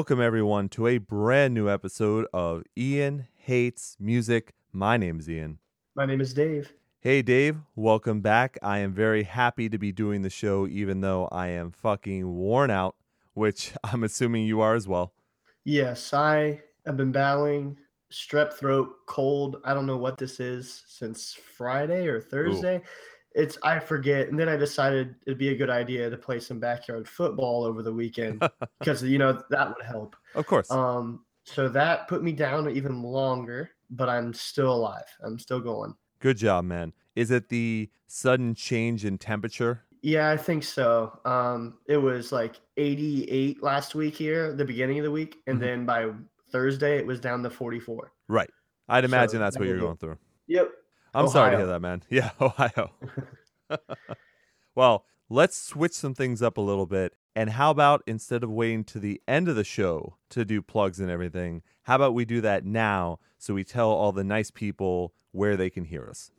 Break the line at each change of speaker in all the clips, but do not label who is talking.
welcome everyone to a brand new episode of Ian Hates Music. My name is Ian.
My name is Dave.
Hey Dave, welcome back. I am very happy to be doing the show even though I am fucking worn out, which I'm assuming you are as well.
Yes, I have been battling strep throat, cold. I don't know what this is since Friday or Thursday. Ooh it's I forget, and then I decided it'd be a good idea to play some backyard football over the weekend because you know that would help.
Of course.
Um, so that put me down even longer, but I'm still alive. I'm still going.
Good job, man. Is it the sudden change in temperature?
Yeah, I think so. Um, it was like 88 last week here, the beginning of the week, and mm-hmm. then by Thursday it was down to 44.
Right. I'd imagine so, that's what you're going through.
Yep.
I'm Ohio. sorry to hear that, man. Yeah, Ohio. well, let's switch some things up a little bit. And how about instead of waiting to the end of the show to do plugs and everything, how about we do that now so we tell all the nice people where they can hear us?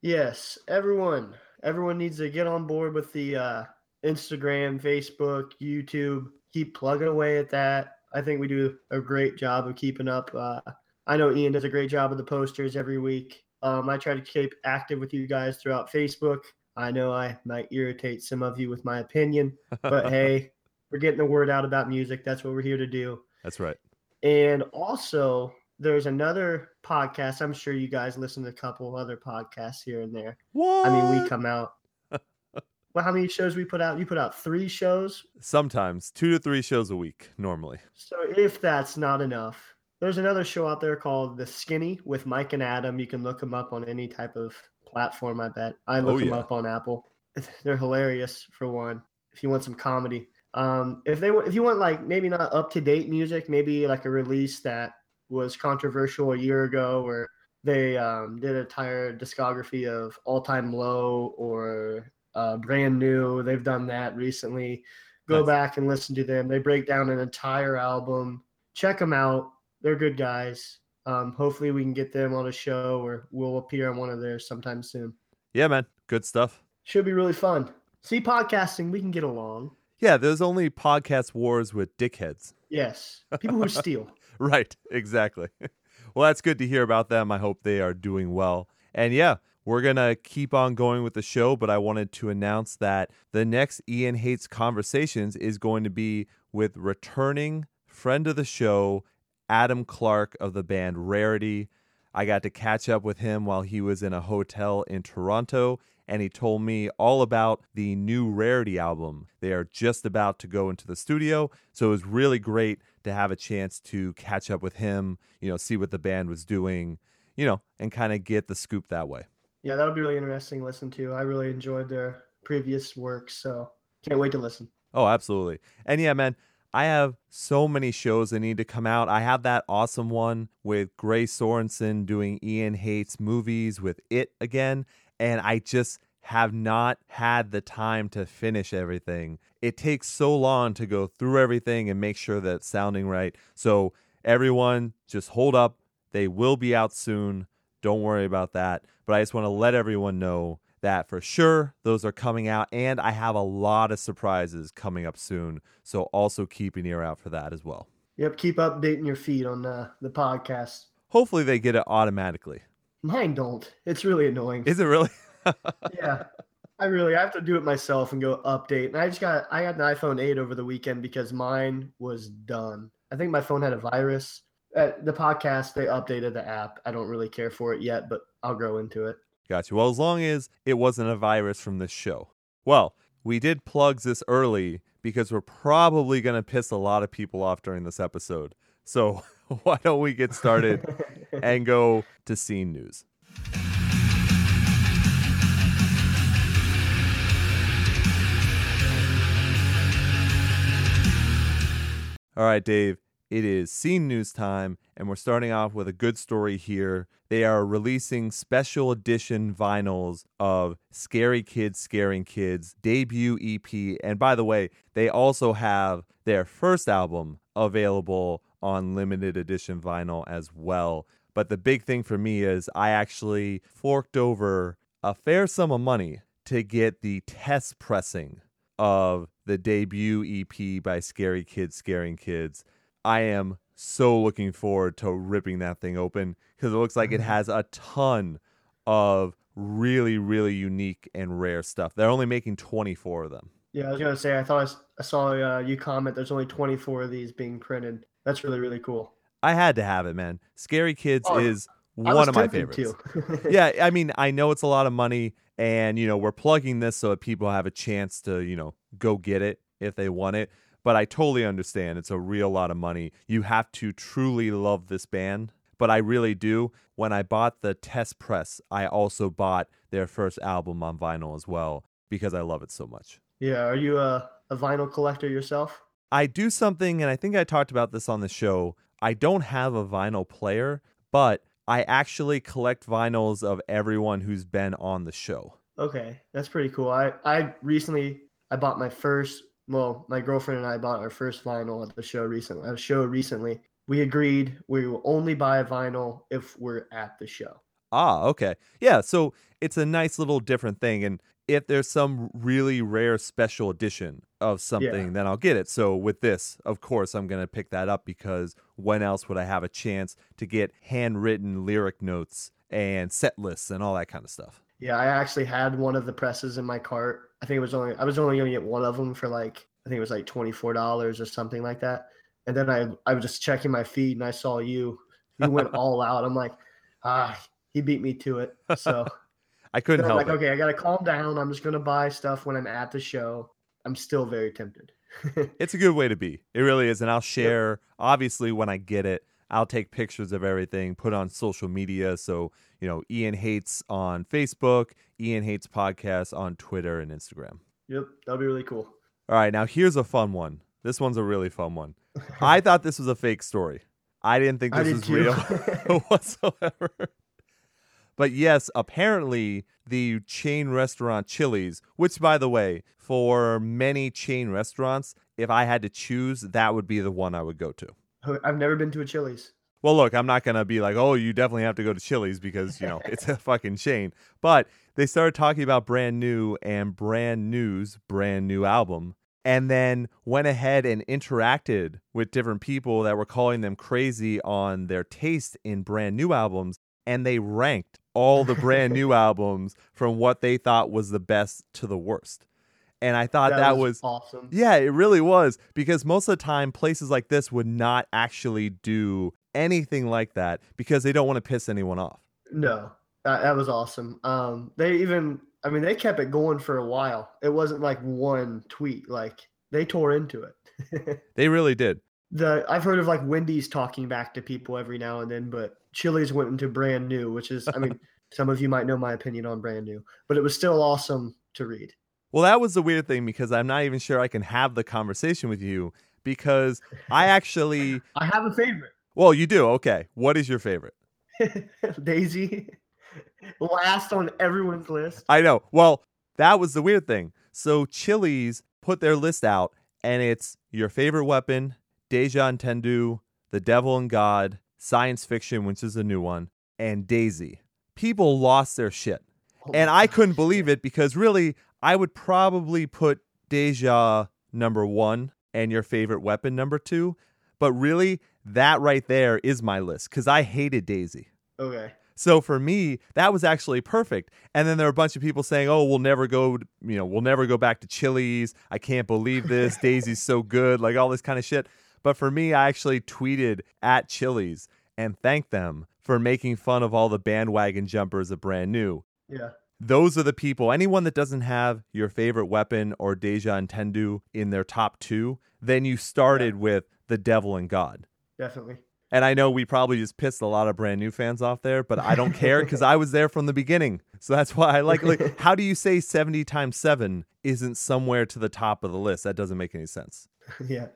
Yes, everyone. Everyone needs to get on board with the uh, Instagram, Facebook, YouTube. Keep plugging away at that. I think we do a great job of keeping up. Uh, I know Ian does a great job of the posters every week. Um, I try to keep active with you guys throughout Facebook. I know I might irritate some of you with my opinion, but hey, we're getting the word out about music. That's what we're here to do.
That's right.
And also, there's another podcast. I'm sure you guys listen to a couple other podcasts here and there.
What?
I mean, we come out. well, how many shows we put out? You put out three shows?
Sometimes two to three shows a week, normally.
So if that's not enough, there's another show out there called The Skinny with Mike and Adam. You can look them up on any type of platform. I bet I look oh, yeah. them up on Apple. They're hilarious for one. If you want some comedy, um, if they if you want like maybe not up to date music, maybe like a release that was controversial a year ago, or they um, did a entire discography of All Time Low or uh, brand new. They've done that recently. Go nice. back and listen to them. They break down an entire album. Check them out they're good guys. Um, hopefully, we can get them on a show or we'll appear on one of theirs sometime soon.
Yeah, man. Good stuff.
Should be really fun. See, podcasting, we can get along.
Yeah, there's only podcast wars with dickheads.
Yes, people who steal.
right, exactly. well, that's good to hear about them. I hope they are doing well. And yeah, we're going to keep on going with the show, but I wanted to announce that the next Ian Hates Conversations is going to be with returning friend of the show Adam Clark of the band Rarity. I got to catch up with him while he was in a hotel in Toronto, and he told me all about the new Rarity album. They are just about to go into the studio, so it was really great to have a chance to catch up with him, you know, see what the band was doing, you know, and kind of get the scoop that way.
Yeah, that'll be really interesting to listen to. I really enjoyed their previous work, so can't wait to listen.
Oh, absolutely. And yeah, man, I have so many shows that need to come out. I have that awesome one with Gray Sorensen doing Ian Hates movies with It again, and I just have not had the time to finish everything. It takes so long to go through everything and make sure that it's sounding right. So, everyone, just hold up. They will be out soon. Don't worry about that. But I just want to let everyone know that for sure those are coming out and i have a lot of surprises coming up soon so also keep an ear out for that as well.
Yep keep updating your feed on uh, the podcast.
Hopefully they get it automatically.
Mine don't. It's really annoying.
Is it really?
Yeah i really I have to do it myself and go update and i just got i got an iphone 8 over the weekend because mine was done. I think my phone had a virus. At the podcast they updated the app. I don't really care for it yet but i'll grow into it
Got you. Well, as long as it wasn't a virus from this show. Well, we did plugs this early because we're probably going to piss a lot of people off during this episode. So why don't we get started and go to scene news? All right, Dave, it is scene news time, and we're starting off with a good story here. They are releasing special edition vinyls of Scary Kids Scaring Kids debut EP. And by the way, they also have their first album available on limited edition vinyl as well. But the big thing for me is I actually forked over a fair sum of money to get the test pressing of the debut EP by Scary Kids Scaring Kids. I am so looking forward to ripping that thing open because it looks like it mm-hmm. has a ton of really, really unique and rare stuff. They're only making 24 of them.
Yeah, I was gonna say I thought I, saw uh, you comment. There's only 24 of these being printed. That's really really cool.
I had to have it, man. Scary Kids oh, is one of my favorites. yeah, I mean, I know it's a lot of money, and you know we're plugging this so that people have a chance to you know go get it if they want it. But I totally understand it's a real lot of money. You have to truly love this band, but I really do. When I bought the test press, I also bought their first album on vinyl as well because I love it so much.
Yeah, are you a, a vinyl collector yourself?
I do something, and I think I talked about this on the show. I don't have a vinyl player, but I actually collect vinyls of everyone who's been on the show.
Okay, that's pretty cool. I I recently I bought my first. Well, my girlfriend and I bought our first vinyl at the show recently. At a show recently, we agreed we will only buy a vinyl if we're at the show.
Ah, okay. Yeah, so it's a nice little different thing. And if there's some really rare special edition of something, yeah. then I'll get it. So with this, of course, I'm going to pick that up because when else would I have a chance to get handwritten lyric notes and set lists and all that kind of stuff?
Yeah, I actually had one of the presses in my cart. I think it was only I was only going to get one of them for like I think it was like twenty four dollars or something like that. And then I I was just checking my feed and I saw you. You went all out. I'm like, ah, he beat me to it. So
I couldn't help.
Like,
it.
okay, I gotta calm down. I'm just gonna buy stuff when I'm at the show. I'm still very tempted.
it's a good way to be. It really is, and I'll share. Yep. Obviously, when I get it, I'll take pictures of everything, put on social media. So you know, Ian hates on Facebook, Ian hates podcast on Twitter and Instagram.
Yep, that'll be really cool.
All right, now here's a fun one. This one's a really fun one. I thought this was a fake story. I didn't think this was real whatsoever. But yes, apparently the chain restaurant Chili's, which by the way, for many chain restaurants, if I had to choose, that would be the one I would go to.
I've never been to a Chili's.
Well, look, I'm not gonna be like, oh, you definitely have to go to Chili's because you know it's a fucking chain. But they started talking about brand new and brand new's brand new album, and then went ahead and interacted with different people that were calling them crazy on their taste in brand new albums, and they ranked all the brand new albums from what they thought was the best to the worst. And I thought that, that was,
was, awesome.
Yeah, it really was because most of the time places like this would not actually do anything like that because they don't want to piss anyone off.
No, that, that was awesome. Um, they even, I mean, they kept it going for a while. It wasn't like one tweet; like they tore into
it. they really did.
The I've heard of like Wendy's talking back to people every now and then, but Chili's went into brand new, which is, I mean, some of you might know my opinion on brand new, but it was still awesome to read.
Well, that was the weird thing because I'm not even sure I can have the conversation with you because I actually
I have a favorite.
Well, you do. Okay. What is your favorite?
Daisy. Last on everyone's list.
I know. Well, that was the weird thing. So Chili's put their list out and it's your favorite weapon, Deja Entendu, The Devil and God, Science Fiction, which is a new one, and Daisy. People lost their shit. Oh and I couldn't believe it because really, I would probably put Deja number one and your favorite weapon number two. But really, that right there is my list because I hated Daisy.
Okay.
So for me, that was actually perfect. And then there were a bunch of people saying, "Oh, we'll never go, you know, we'll never go back to Chili's. I can't believe this. Daisy's so good." Like all this kind of shit. But for me, I actually tweeted at Chili's and thanked them for making fun of all the bandwagon jumpers of brand new.
Yeah.
Those are the people. Anyone that doesn't have your favorite weapon or Deja Entendu in their top two, then you started yeah. with the devil and God.
Definitely.
And I know we probably just pissed a lot of brand new fans off there, but I don't care because I was there from the beginning. So that's why I like, like how do you say 70 times 7 isn't somewhere to the top of the list? That doesn't make any sense.
Yeah.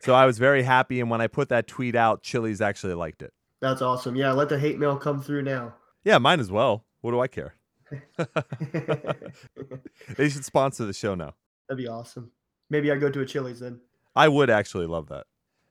so I was very happy. And when I put that tweet out, Chili's actually liked it.
That's awesome. Yeah. Let the hate mail come through now.
Yeah. Mine as well. What do I care? they should sponsor the show now.
That'd be awesome. Maybe I go to a Chili's then.
I would actually love that.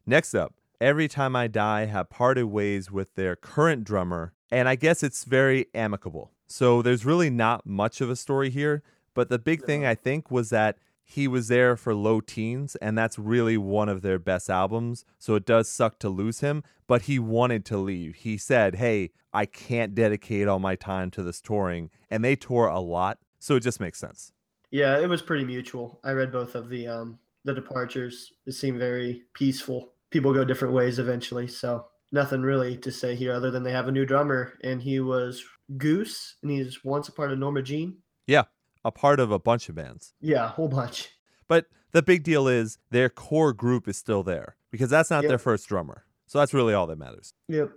Next up, Every Time I Die have parted ways with their current drummer, and I guess it's very amicable. So there's really not much of a story here, but the big thing I think was that he was there for low teens, and that's really one of their best albums. So it does suck to lose him, but he wanted to leave. He said, Hey, I can't dedicate all my time to this touring. And they tour a lot, so it just makes sense.
Yeah, it was pretty mutual. I read both of the um the departures. It seemed very peaceful. People go different ways eventually, so nothing really to say here other than they have a new drummer and he was Goose and he's once a part of Norma Jean.
Yeah, a part of a bunch of bands.
Yeah, a whole bunch.
But the big deal is their core group is still there because that's not yep. their first drummer. So that's really all that matters.
Yep.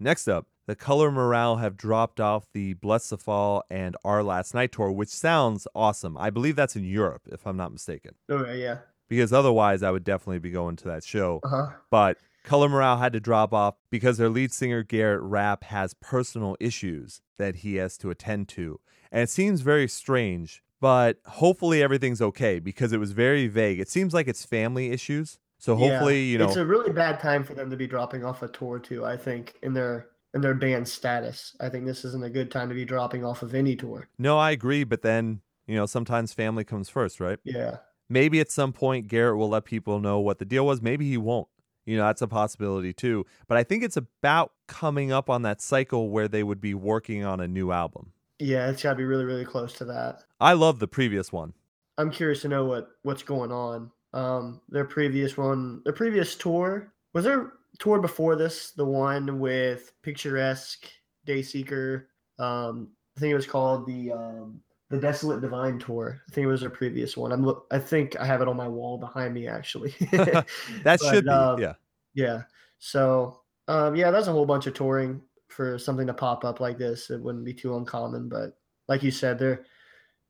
Next up, the Color Morale have dropped off the Blessthefall and Our Last Night tour, which sounds awesome. I believe that's in Europe, if I'm not mistaken.
Okay, yeah.
Because otherwise, I would definitely be going to that show.
Uh-huh.
But Color Morale had to drop off because their lead singer, Garrett Rapp, has personal issues that he has to attend to. And it seems very strange, but hopefully everything's okay because it was very vague. It seems like it's family issues. So hopefully,
yeah,
you know,
it's a really bad time for them to be dropping off a tour too. I think in their in their band status, I think this isn't a good time to be dropping off of any tour.
No, I agree, but then you know sometimes family comes first, right?
Yeah.
Maybe at some point Garrett will let people know what the deal was. Maybe he won't. You know, that's a possibility too. But I think it's about coming up on that cycle where they would be working on a new album.
Yeah, it's got to be really, really close to that.
I love the previous one.
I'm curious to know what what's going on. Um, their previous one, their previous tour was there tour before this, the one with Picturesque, Dayseeker. Um, I think it was called the um, the Desolate Divine tour. I think it was their previous one. I'm look. I think I have it on my wall behind me actually.
that but, should be um, yeah.
Yeah. So um, yeah, that's a whole bunch of touring for something to pop up like this. It wouldn't be too uncommon, but like you said, they're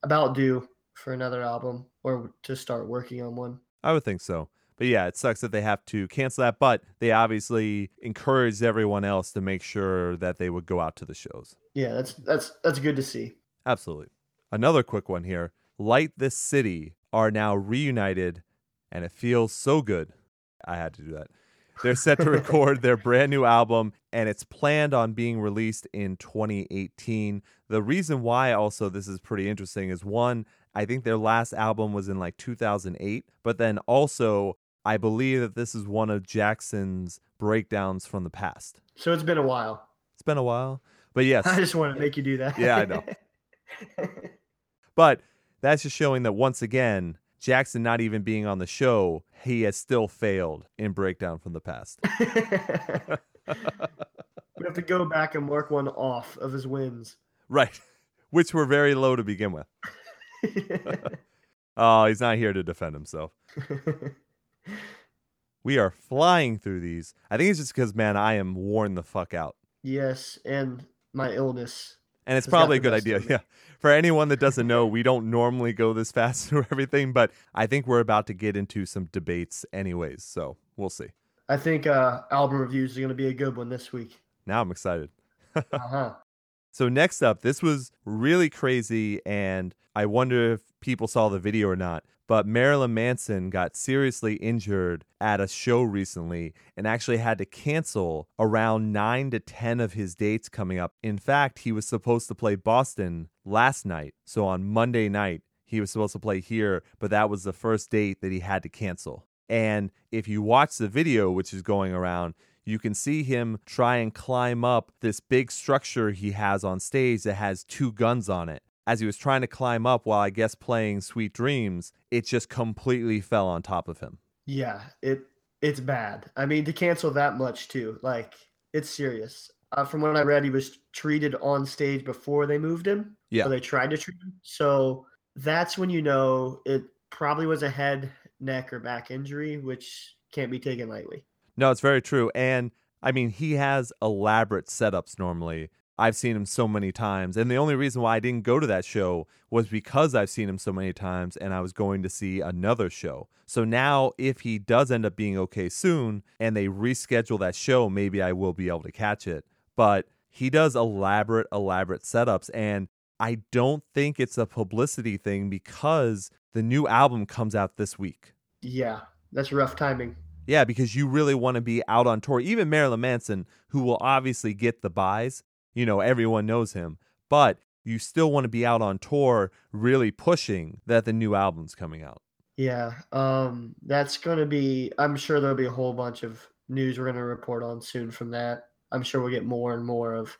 about due for another album or to start working on one.
I would think so. But yeah, it sucks that they have to cancel that, but they obviously encouraged everyone else to make sure that they would go out to the shows.
Yeah, that's that's that's good to see.
Absolutely. Another quick one here. Light This City are now reunited and it feels so good. I had to do that. They're set to record their brand new album and it's planned on being released in 2018. The reason why also this is pretty interesting is one, I think their last album was in like 2008, but then also I believe that this is one of Jackson's breakdowns from the past.
So it's been a while.
It's been a while. But yes.
I just want to make you do that.
yeah, I know. but that's just showing that once again, Jackson not even being on the show, he has still failed in breakdown from the past.
we have to go back and mark one off of his wins.
Right. Which were very low to begin with. oh, he's not here to defend himself. we are flying through these. I think it's just because, man, I am worn the fuck out.
Yes, and my illness.
And it's probably a good idea. Yeah. For anyone that doesn't know, we don't normally go this fast through everything, but I think we're about to get into some debates anyways. So we'll see.
I think uh, album reviews are going to be a good one this week.
Now I'm excited.
uh-huh.
So next up, this was really crazy, and I wonder if people saw the video or not. But Marilyn Manson got seriously injured at a show recently and actually had to cancel around nine to 10 of his dates coming up. In fact, he was supposed to play Boston last night. So on Monday night, he was supposed to play here, but that was the first date that he had to cancel. And if you watch the video, which is going around, you can see him try and climb up this big structure he has on stage that has two guns on it. As he was trying to climb up while I guess playing Sweet Dreams, it just completely fell on top of him.
Yeah, it it's bad. I mean, to cancel that much too, like it's serious. Uh, from what I read, he was treated on stage before they moved him.
Yeah,
they tried to treat him. So that's when you know it probably was a head, neck, or back injury, which can't be taken lightly.
No, it's very true. And I mean, he has elaborate setups normally. I've seen him so many times. And the only reason why I didn't go to that show was because I've seen him so many times and I was going to see another show. So now, if he does end up being okay soon and they reschedule that show, maybe I will be able to catch it. But he does elaborate, elaborate setups. And I don't think it's a publicity thing because the new album comes out this week.
Yeah, that's rough timing.
Yeah, because you really want to be out on tour. Even Marilyn Manson, who will obviously get the buys, you know, everyone knows him, but you still want to be out on tour really pushing that the new album's coming out.
Yeah, um, that's going to be, I'm sure there'll be a whole bunch of news we're going to report on soon from that. I'm sure we'll get more and more of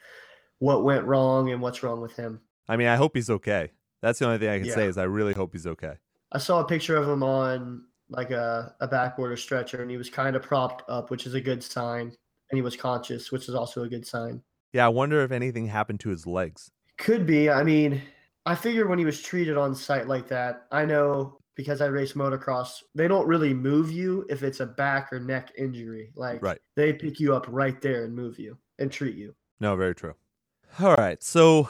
what went wrong and what's wrong with him.
I mean, I hope he's okay. That's the only thing I can yeah. say is I really hope he's okay.
I saw a picture of him on like a, a backwater stretcher and he was kind of propped up, which is a good sign. And he was conscious, which is also a good sign.
Yeah, I wonder if anything happened to his legs.
Could be. I mean, I figured when he was treated on site like that, I know because I race motocross, they don't really move you if it's a back or neck injury. Like right. they pick you up right there and move you and treat you.
No, very true. All right. So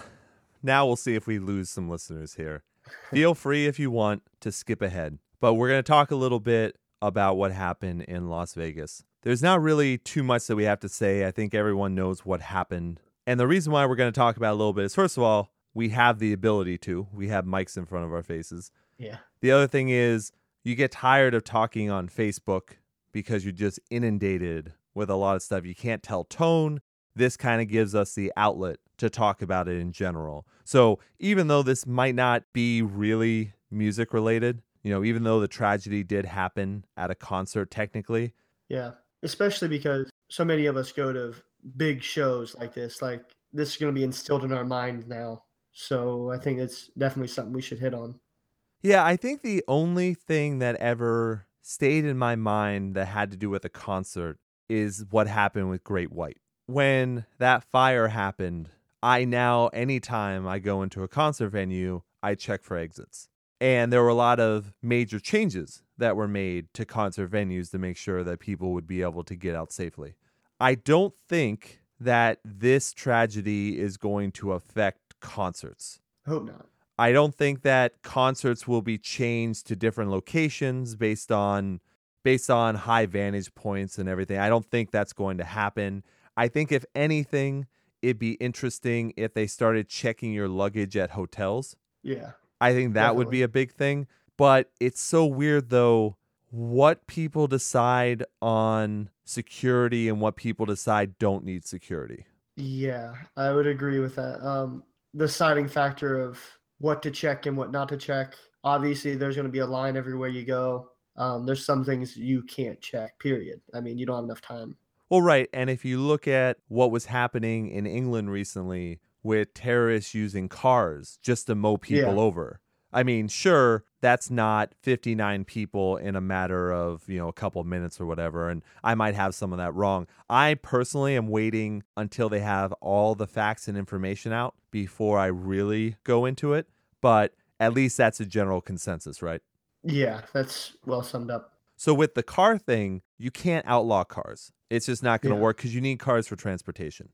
now we'll see if we lose some listeners here. Feel free if you want to skip ahead, but we're going to talk a little bit about what happened in Las Vegas. There's not really too much that we have to say. I think everyone knows what happened. And the reason why we're going to talk about a little bit is first of all, we have the ability to. We have mics in front of our faces.
Yeah.
The other thing is you get tired of talking on Facebook because you're just inundated with a lot of stuff. You can't tell tone. This kind of gives us the outlet to talk about it in general. So even though this might not be really music related, you know, even though the tragedy did happen at a concert technically.
Yeah. Especially because so many of us go to big shows like this. Like this is going to be instilled in our mind now. So I think it's definitely something we should hit on.
Yeah, I think the only thing that ever stayed in my mind that had to do with a concert is what happened with Great White. When that fire happened, I now, anytime I go into a concert venue, I check for exits. And there were a lot of major changes that were made to concert venues to make sure that people would be able to get out safely. I don't think that this tragedy is going to affect concerts.
Hope not.
I don't think that concerts will be changed to different locations based on based on high vantage points and everything. I don't think that's going to happen. I think if anything, it'd be interesting if they started checking your luggage at hotels.
Yeah.
I think that definitely. would be a big thing. But it's so weird though what people decide on security and what people decide don't need security.
Yeah, I would agree with that. Um, the deciding factor of what to check and what not to check. Obviously, there's going to be a line everywhere you go. Um, there's some things you can't check, period. I mean, you don't have enough time.
Well, right. And if you look at what was happening in England recently with terrorists using cars just to mow people yeah. over, I mean, sure, that's not 59 people in a matter of, you know, a couple of minutes or whatever. And I might have some of that wrong. I personally am waiting until they have all the facts and information out before I really go into it. But at least that's a general consensus, right?
Yeah, that's well summed up.
So with the car thing, you can't outlaw cars. It's just not going to yeah. work because you need cars for transportation.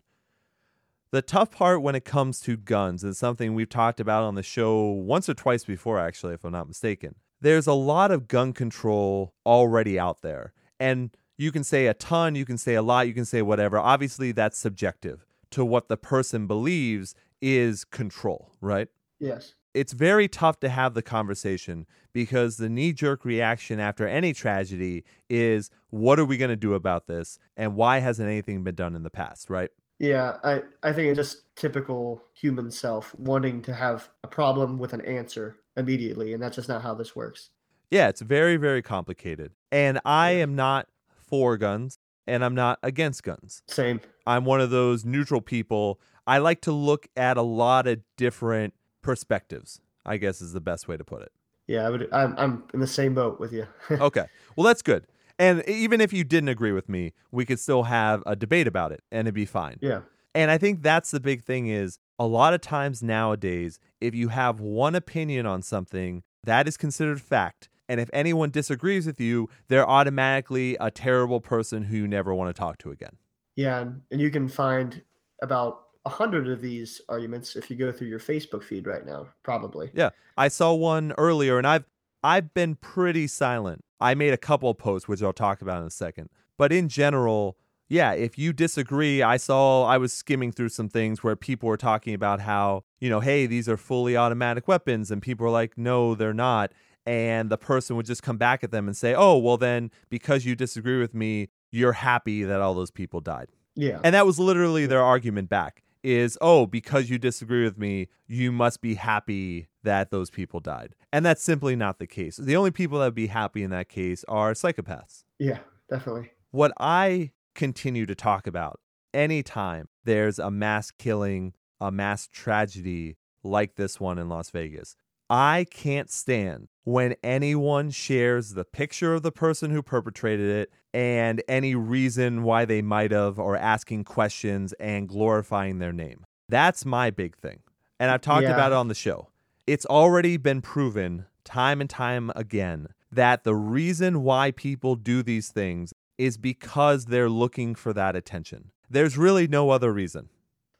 The tough part when it comes to guns is something we've talked about on the show once or twice before, actually, if I'm not mistaken. There's a lot of gun control already out there. And you can say a ton, you can say a lot, you can say whatever. Obviously, that's subjective to what the person believes is control, right?
Yes.
It's very tough to have the conversation because the knee jerk reaction after any tragedy is what are we going to do about this? And why hasn't anything been done in the past, right?
Yeah, I, I think it's just typical human self wanting to have a problem with an answer immediately, and that's just not how this works.
Yeah, it's very, very complicated. And I am not for guns and I'm not against guns.
Same.
I'm one of those neutral people. I like to look at a lot of different perspectives, I guess is the best way to put it.
Yeah, I would, I'm, I'm in the same boat with you.
okay. Well, that's good. And even if you didn't agree with me, we could still have a debate about it and it'd be fine.
Yeah.
And I think that's the big thing is a lot of times nowadays, if you have one opinion on something, that is considered fact. And if anyone disagrees with you, they're automatically a terrible person who you never want to talk to again.
Yeah. And you can find about a hundred of these arguments if you go through your Facebook feed right now, probably.
Yeah. I saw one earlier and I've I've been pretty silent. I made a couple posts, which I'll talk about in a second. But in general, yeah, if you disagree, I saw I was skimming through some things where people were talking about how, you know, hey, these are fully automatic weapons. And people were like, no, they're not. and the person would just come back at them and say, "Oh, well then because you disagree with me, you're happy that all those people died."
Yeah.
And that was literally their argument back is, "Oh, because you disagree with me, you must be happy that those people died." And that's simply not the case. The only people that would be happy in that case are psychopaths.
Yeah, definitely.
What I continue to talk about anytime there's a mass killing, a mass tragedy like this one in Las Vegas, I can't stand when anyone shares the picture of the person who perpetrated it and any reason why they might have or asking questions and glorifying their name. That's my big thing. And I've talked
Yeah.
about it on the show. It's already been proven time and time again that the reason why people do these things is because they're looking for that attention. There's really no other reason.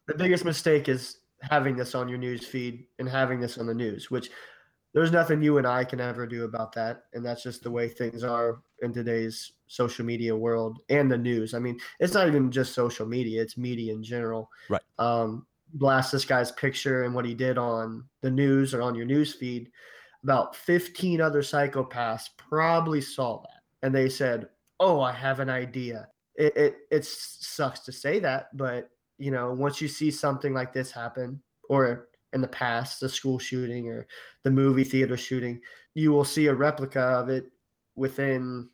The biggest mistake is having this on your news feed and having this on the news, which there's nothing you and I can ever do about that. And that's just the way things are in today's social media world and the news. I mean, it's not even just social media, it's media in general.
Right.
Um, blast this guy's picture and what he did on the news or on your news feed. About 15 other psychopaths probably saw that and they said, Oh, I have an idea. It, it, it sucks to say that, but you know, once you see something like this happen, or in the past, the school shooting or the movie theater shooting, you will see a replica of it within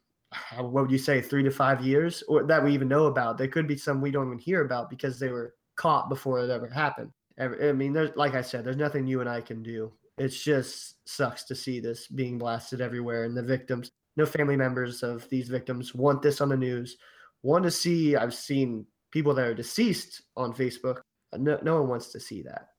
what would you say, three to five years, or that we even know about. There could be some we don't even hear about because they were caught before it ever happened. I mean, there's like I said, there's nothing you and I can do. It just sucks to see this being blasted everywhere, and the victims, no family members of these victims want this on the news. Want to see? I've seen people that are deceased on Facebook. No, no one wants to see that.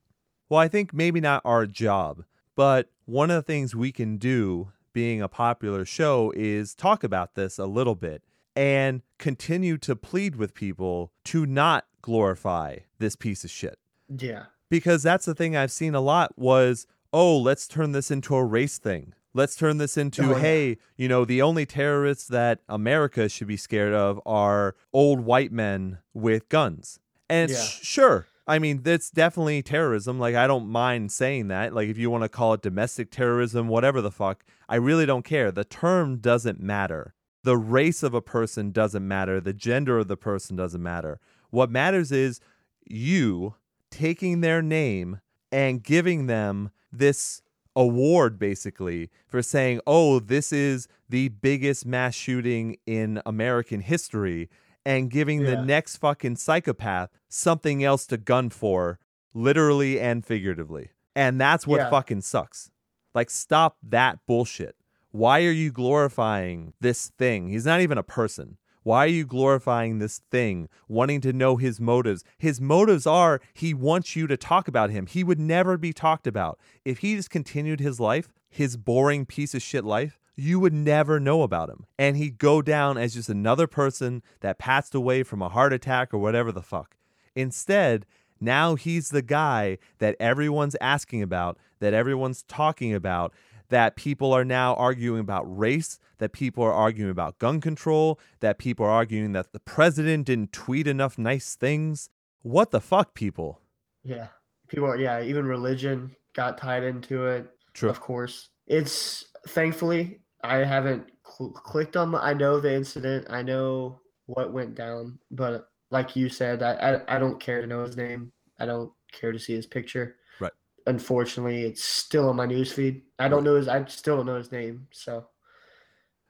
Well, I think maybe not our job, but one of the things we can do being a popular show is talk about this a little bit and continue to plead with people to not glorify this piece of shit.
Yeah.
Because that's the thing I've seen a lot was, oh, let's turn this into a race thing. Let's turn this into,
Oh, yeah.
hey, you know, the only terrorists that America should be scared of are old white men with guns. And
Yeah.
sure, I mean, that's definitely terrorism. Like, I don't mind saying that. Like, if you want to call it domestic terrorism, whatever the fuck, I really don't care. The term doesn't matter. The race of a person doesn't matter. The gender of the person doesn't matter. What matters is you taking their name and giving them this award basically for saying, oh, this is the biggest mass shooting in American history, and giving the next fucking psychopath something else to gun for, literally and figuratively. And that's what
Yeah.
fucking sucks. Like, stop that bullshit. Why are you glorifying this thing? He's not even a person. Why are you glorifying this thing, wanting to know his motives? His motives are he wants you to talk about him. He would never be talked about. If he just continued his life, his boring piece of shit life, you would never know about him. And he'd go down as just another person that passed away from a heart attack or whatever the fuck. Instead, now he's the guy that everyone's asking about, that everyone's talking about, that people are now arguing about race, that people are arguing about gun control, that people are arguing that the president didn't tweet enough nice things. What the fuck, people?
Yeah. People are, yeah, even religion got tied into it.
True.
Of course. It's thankfully, I haven't cl- clicked on, I know the incident, I know what went down, but like you said, I, I, I don't care to know his name. I don't care to see his picture.
Right.
Unfortunately, it's still on my newsfeed. I don't know his, I still don't know his name. So,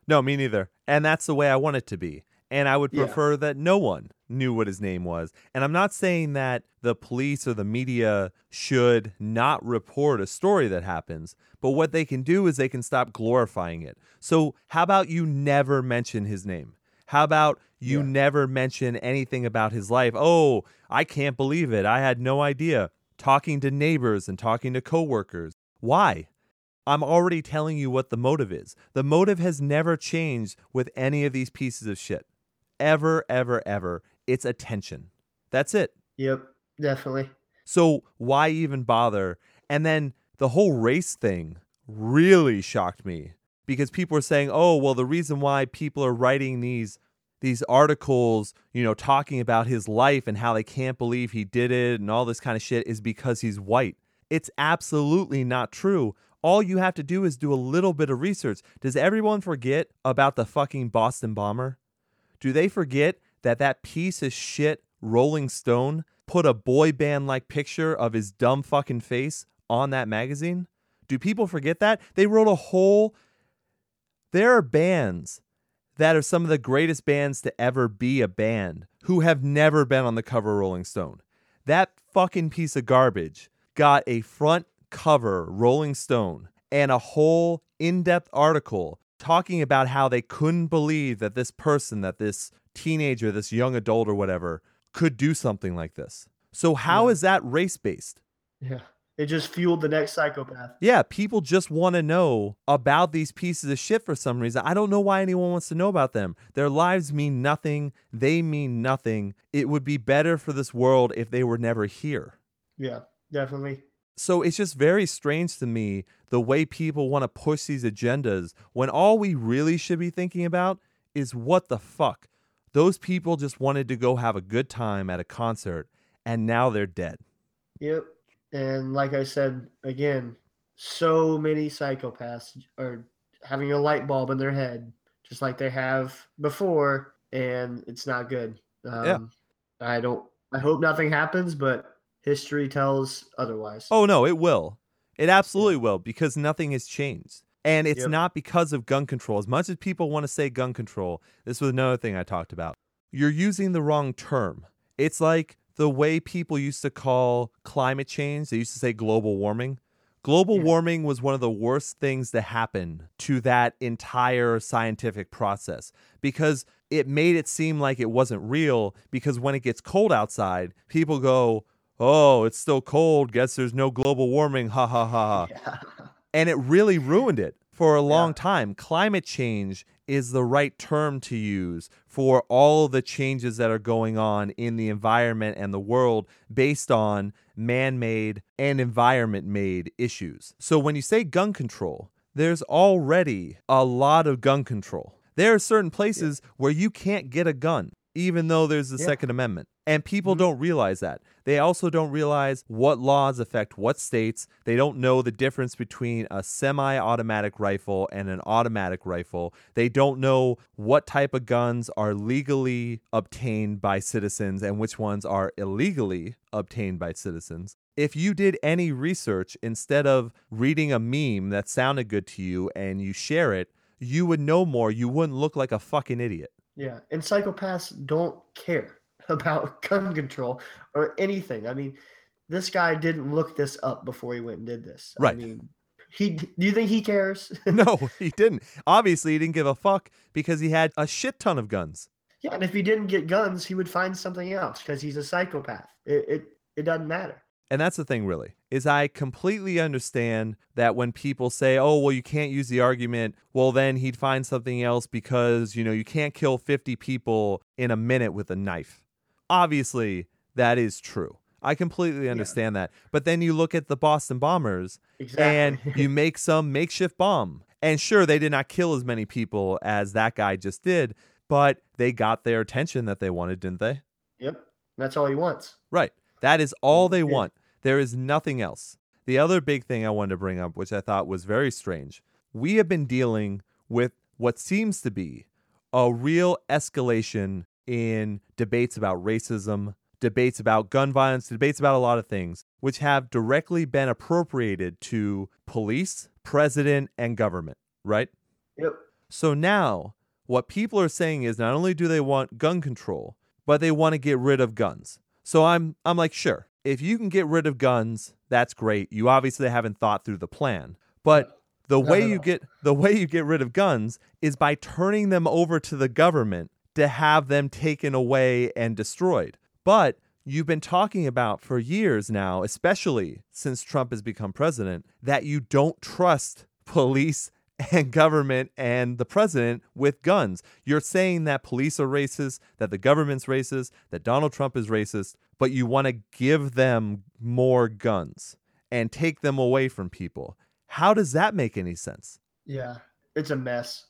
No, me neither. And that's the way I want it to be. And I would
Yeah.
prefer that no one knew what his name was. And I'm not saying that the police or the media should not report a story that happens, but what they can do is they can stop glorifying it. So, how about you never mention his name? How about you
Yeah.
never mention anything about his life? Oh, I can't believe it. I had no idea. Talking to neighbors and talking to coworkers. Why? I'm already telling you what the motive is. The motive has never changed with any of these pieces of shit. Ever, ever, ever. It's attention. That's it.
yep, definitely.
So why even bother? And then the whole race thing really shocked me because people were saying, "Oh, well the reason why people are writing these these articles, you know, talking about his life and how they can't believe he did it and all this kind of shit is because he's white." It's absolutely not true. All you have to do is do a little bit of research. Does everyone forget about the fucking Boston bomber? Do they forget that that piece of shit Rolling Stone put a boy band like picture of his dumb fucking face on that magazine? Do people forget that? They wrote a whole. There are bands that are some of the greatest bands to ever be a band who have never been on the cover of Rolling Stone. That fucking piece of garbage got a front cover Rolling Stone and a whole in depth article talking about how they couldn't believe that this person, that this teenager, this young adult or whatever, could do something like this. So, how yeah. is that race based?
Yeah. It just fueled the next psychopath.
Yeah, people just want to know about these pieces of shit for some reason. I don't know why anyone wants to know about them. Their lives mean nothing. They mean nothing. It would be better for this world if they were never here.
Yeah, definitely.
So it's just very strange to me the way people want to push these agendas when all we really should be thinking about is what the fuck? Those people just wanted to go have a good time at a concert and now they're dead.
Yep. And like I said again, so many psychopaths are having a light bulb in their head, just like they have before, and it's not good. Um, yeah. I don't. I hope nothing happens, but history tells otherwise.
Oh no, it will. It absolutely will because nothing has changed. And it's yep. not because of gun control. As much as people want to say gun control, this was another thing I talked about. You're using the wrong term. It's like the way people used to call climate change, they used to say global warming. Global yeah. warming was one of the worst things to happen to that entire scientific process because it made it seem like it wasn't real. Because when it gets cold outside, people go, Oh, it's still cold. Guess there's no global warming. Ha ha ha. Yeah. And it really ruined it for a long yeah. time. Climate change is the right term to use for all the changes that are going on in the environment and the world based on man made and environment made issues. So when you say gun control, there's already a lot of gun control. There are certain places yeah. where you can't get a gun, even though there's the yeah. Second Amendment. And people mm-hmm. don't realize that. They also don't realize what laws affect what states. They don't know the difference between a semi automatic rifle and an automatic rifle. They don't know what type of guns are legally obtained by citizens and which ones are illegally obtained by citizens. If you did any research instead of reading a meme that sounded good to you and you share it, you would know more. You wouldn't look like a fucking idiot.
Yeah. And psychopaths don't care about gun control or anything. I mean, this guy didn't look this up before he went and did this.
Right.
I mean, he do you think he cares?
no, he didn't. Obviously, he didn't give a fuck because he had a shit ton of guns.
Yeah, and if he didn't get guns, he would find something else because he's a psychopath. It, it it doesn't matter.
And that's the thing, really, is I completely understand that when people say, oh, well, you can't use the argument, well, then he'd find something else because, you know, you can't kill 50 people in a minute with a knife obviously that is true. I completely understand yeah. that. But then you look at the Boston bombers exactly. and you make some makeshift bomb. And sure, they did not kill as many people as that guy just did, but they got their attention that they wanted, didn't they?
Yep. That's all he wants.
Right. That is all they want. There is nothing else. The other big thing I wanted to bring up, which I thought was very strange, we have been dealing with what seems to be a real escalation in debates about racism, debates about gun violence, debates about a lot of things, which have directly been appropriated to police, president, and government, right?
Yep.
So now, what people are saying is not only do they want gun control, but they want to get rid of guns. So I'm I'm like, sure, if you can get rid of guns, that's great. You obviously haven't thought through the plan. But the way you get the way you get rid of guns is by turning them over to the government to have them taken away and destroyed. But you've been talking about for years now, especially since Trump has become president, that you don't trust police and government and the president with guns. You're saying that police are racist, that the government's racist, that Donald Trump is racist, but you want to give them more guns and take them away from people. How does that make any sense?
Yeah, it's a mess.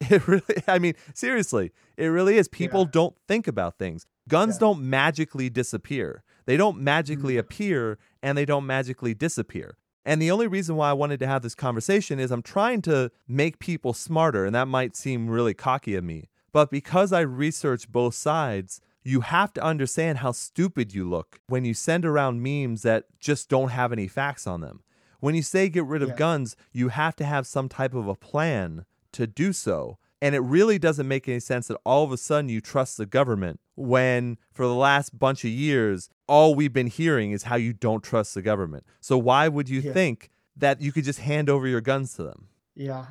It really, I mean, seriously, it really is. People yeah. don't think about things. Guns yeah. don't magically disappear. They don't magically mm-hmm. appear and they don't magically disappear. And the only reason why I wanted to have this conversation is I'm trying to make people smarter, and that might seem really cocky of me. But because I research both sides, you have to understand how stupid you look when you send around memes that just don't have any facts on them. When you say get rid of yeah. guns, you have to have some type of a plan to do so. And it really doesn't make any sense that all of a sudden you trust the government when for the last bunch of years, all we've been hearing is how you don't trust the government. So why would you yeah. think that you could just hand over your guns to them?
Yeah.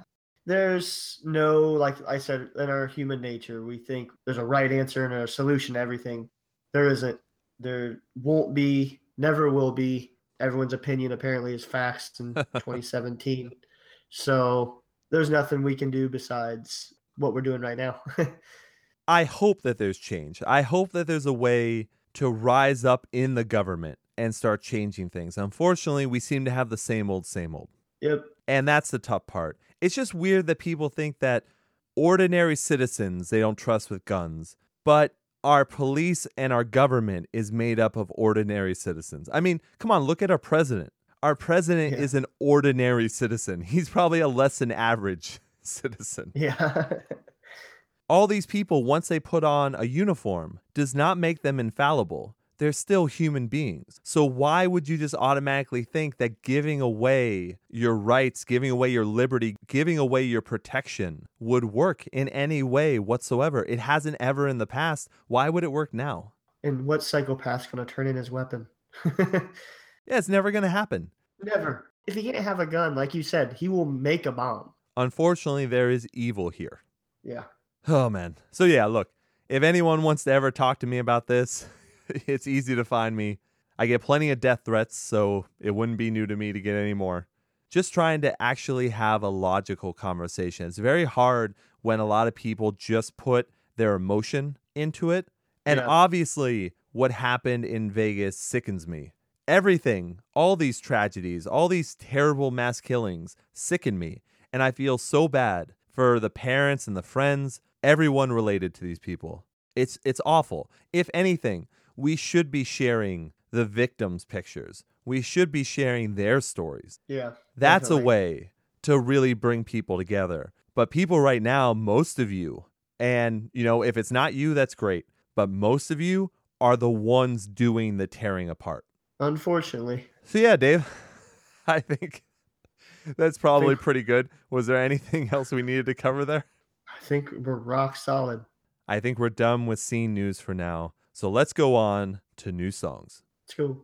There's no, like I said, in our human nature, we think there's a right answer and a solution to everything. There isn't. There won't be, never will be. Everyone's opinion apparently is facts in 2017. So there's nothing we can do besides what we're doing right now.
I hope that there's change. I hope that there's a way to rise up in the government and start changing things. Unfortunately, we seem to have the same old, same old.
Yep.
And that's the tough part. It's just weird that people think that ordinary citizens they don't trust with guns, but our police and our government is made up of ordinary citizens. I mean, come on, look at our president. Our president yeah. is an ordinary citizen. He's probably a less than average citizen.
Yeah.
All these people, once they put on a uniform, does not make them infallible. They're still human beings. So, why would you just automatically think that giving away your rights, giving away your liberty, giving away your protection would work in any way whatsoever? It hasn't ever in the past. Why would it work now?
And what psychopath's going to turn in his weapon?
yeah, it's never going to happen.
Never. If he can't have a gun, like you said, he will make a bomb.
Unfortunately, there is evil here.
Yeah.
Oh man. So yeah, look, if anyone wants to ever talk to me about this, it's easy to find me. I get plenty of death threats, so it wouldn't be new to me to get any more. Just trying to actually have a logical conversation. It's very hard when a lot of people just put their emotion into it. And yeah. obviously, what happened in Vegas sickens me. Everything, all these tragedies, all these terrible mass killings sicken me. And I feel so bad for the parents and the friends everyone related to these people. It's it's awful. If anything, we should be sharing the victims' pictures. We should be sharing their stories.
Yeah.
That's definitely. a way to really bring people together. But people right now, most of you, and you know, if it's not you, that's great. But most of you are the ones doing the tearing apart.
Unfortunately.
So yeah, Dave, I think that's probably pretty good. Was there anything else we needed to cover there?
I think we're rock solid.
I think we're done with scene news for now. So let's go on to new songs.
Let's go.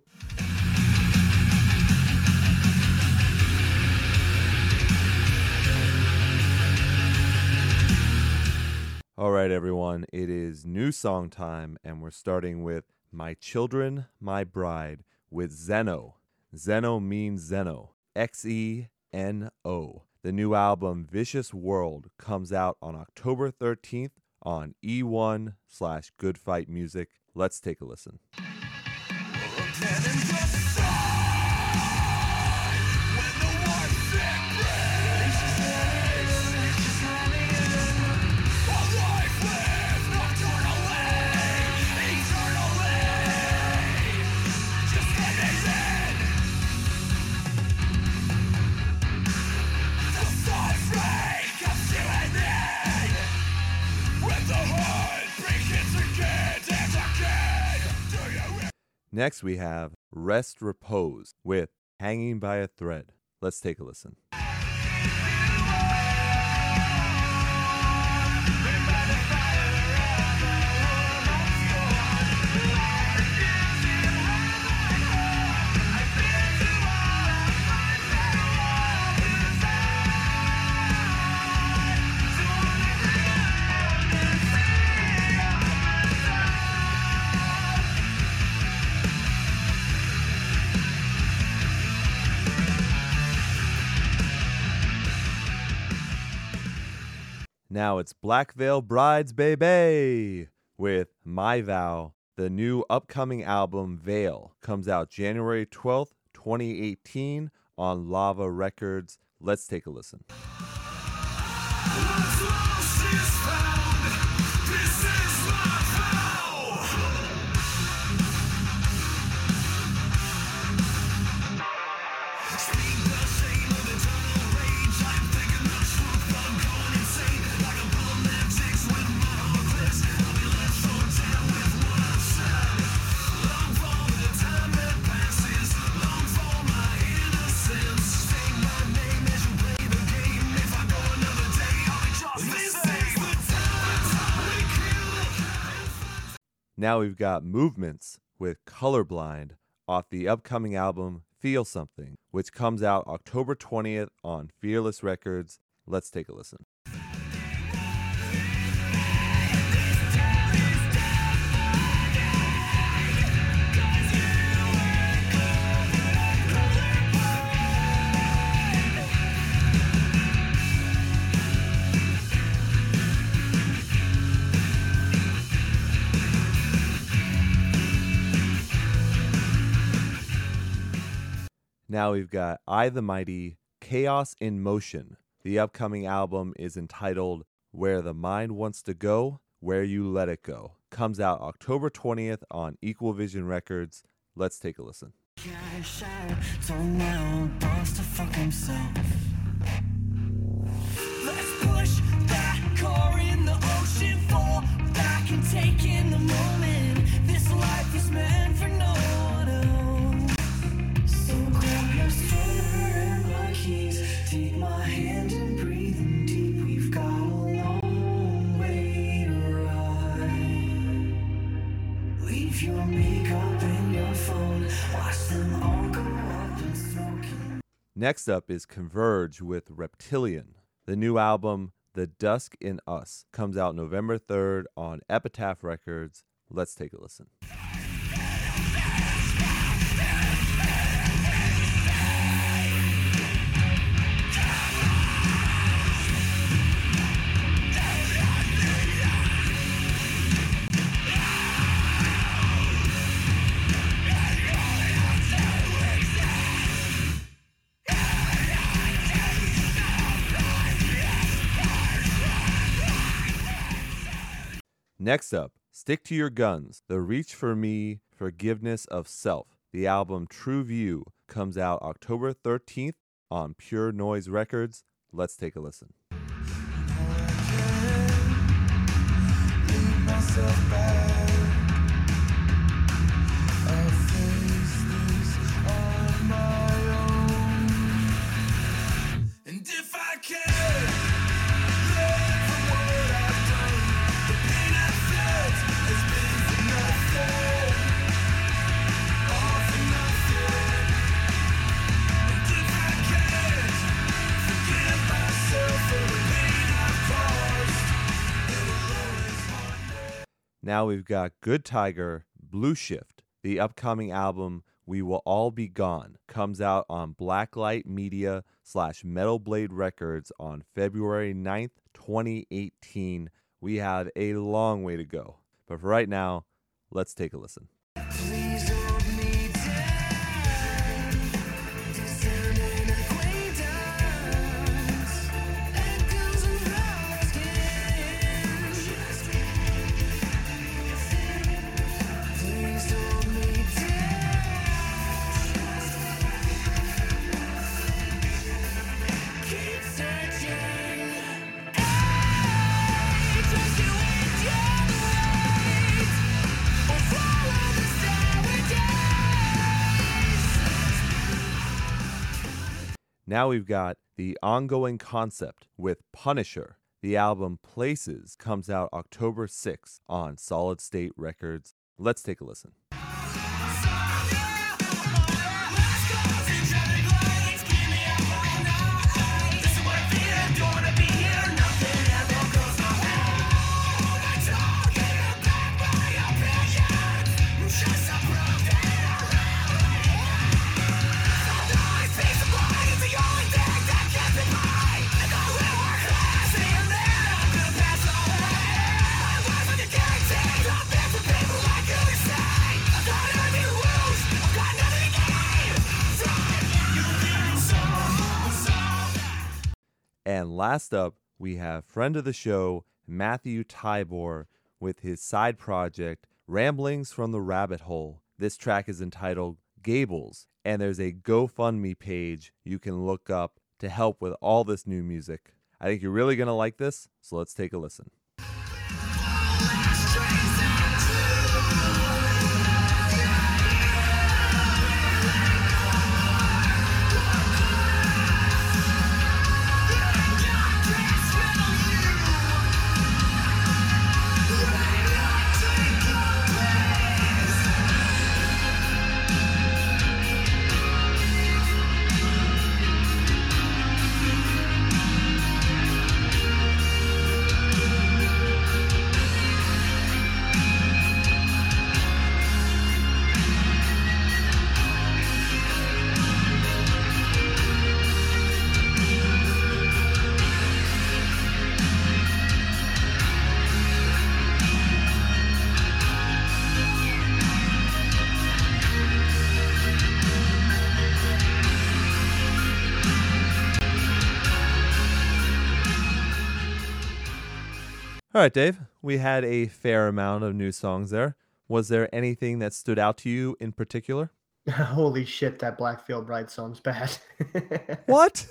All right, everyone. It is new song time, and we're starting with My Children, My Bride with Xeno. Zeno means Zeno. X E N O. The new album Vicious World comes out on October 13th on E1 slash Good Fight Music. Let's take a listen. Next, we have Rest Repose with Hanging by a Thread. Let's take a listen. Now it's Black Veil Brides Baby with My Vow. The new upcoming album Vale comes out January 12th, 2018 on Lava Records. Let's take a listen. Now we've got Movements with Colorblind off the upcoming album Feel Something, which comes out October 20th on Fearless Records. Let's take a listen. Now we've got I the Mighty, Chaos in Motion. The upcoming album is entitled Where the Mind Wants to Go, Where You Let It Go. Comes out October 20th on Equal Vision Records. Let's take a listen. The moment. Next up is Converge with Reptilian. The new album, The Dusk in Us, comes out November 3rd on Epitaph Records. Let's take a listen. Next up, Stick to Your Guns, The Reach for Me Forgiveness of Self. The album True View comes out October 13th on Pure Noise Records. Let's take a listen. And Now we've got Good Tiger, Blue Shift. The upcoming album We Will All Be Gone comes out on Blacklight Media slash Metal Blade Records on February 9th, 2018. We have a long way to go. But for right now, let's take a listen. Now we've got the ongoing concept with Punisher. The album Places comes out October 6th on Solid State Records. Let's take a listen. And last up, we have friend of the show, Matthew Tybor, with his side project, Ramblings from the Rabbit Hole. This track is entitled Gables, and there's a GoFundMe page you can look up to help with all this new music. I think you're really going to like this, so let's take a listen. Right, Dave. We had a fair amount of new songs there. Was there anything that stood out to you in particular?
Holy shit, that Blackfield Bride song's bad.
what?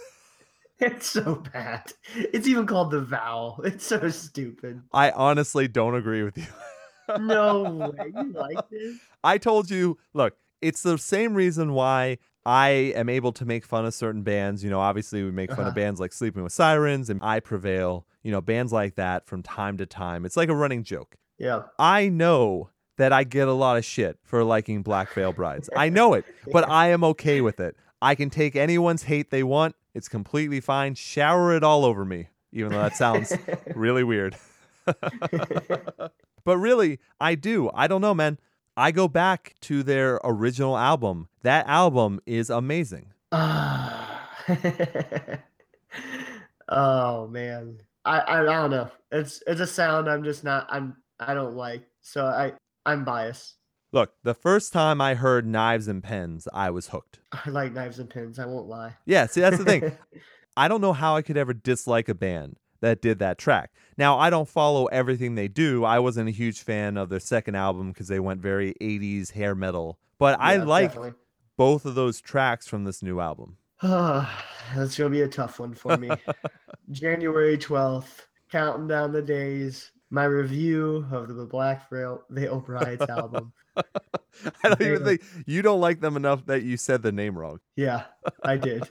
It's so bad. It's even called The Vow. It's so stupid.
I honestly don't agree with you.
no way. You like this?
I told you, look, it's the same reason why I am able to make fun of certain bands. You know, obviously we make fun uh-huh. of bands like Sleeping with Sirens and I Prevail, you know, bands like that from time to time. It's like a running joke.
Yeah.
I know that I get a lot of shit for liking Black Veil Brides. I know it, but I am okay with it. I can take anyone's hate they want. It's completely fine. Shower it all over me, even though that sounds really weird. but really, I do. I don't know, man. I go back to their original album. That album is amazing.
oh man. I, I, I don't know. It's it's a sound I'm just not I'm I don't like. So I I'm biased.
Look, the first time I heard Knives and Pens, I was hooked.
I like Knives and Pens, I won't lie.
Yeah, see that's the thing. I don't know how I could ever dislike a band that did that track. Now, I don't follow everything they do. I wasn't a huge fan of their second album because they went very 80s hair metal. But yeah, I like both of those tracks from this new album.
That's going to be a tough one for me. January 12th, counting down the days. My review of the Black Veil, Brides album.
I don't even think you don't like them enough that you said the name wrong.
Yeah, I did.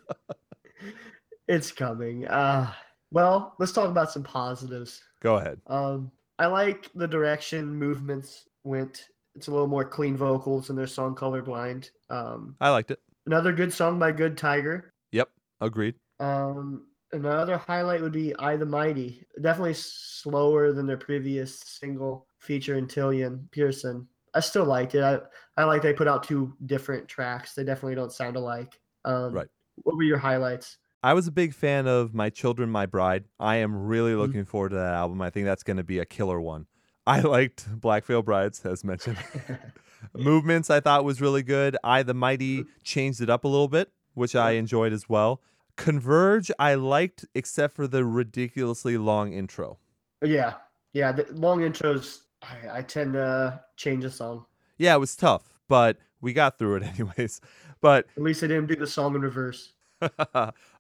it's coming. Uh well, let's talk about some positives.
Go ahead.
Um, I like the direction movements went. It's a little more clean vocals in their song "Colorblind." Um,
I liked it.
Another good song by Good Tiger.
Yep, agreed.
Um, another highlight would be "I the Mighty." Definitely slower than their previous single featuring Tilian Pearson. I still liked it. I I like they put out two different tracks. They definitely don't sound alike. Um,
right.
What were your highlights?
I was a big fan of My Children, My Bride. I am really mm-hmm. looking mm-hmm. forward to that album. I think that's going to be a killer one. I liked Black Veil Brides, as mentioned. Movements I thought was really good. I the Mighty changed it up a little bit, which I enjoyed as well. Converge I liked, except for the ridiculously long intro.
Yeah, yeah, the long intros. I, I tend to change a song.
Yeah, it was tough, but we got through it anyways. But
at least I didn't do the song in reverse.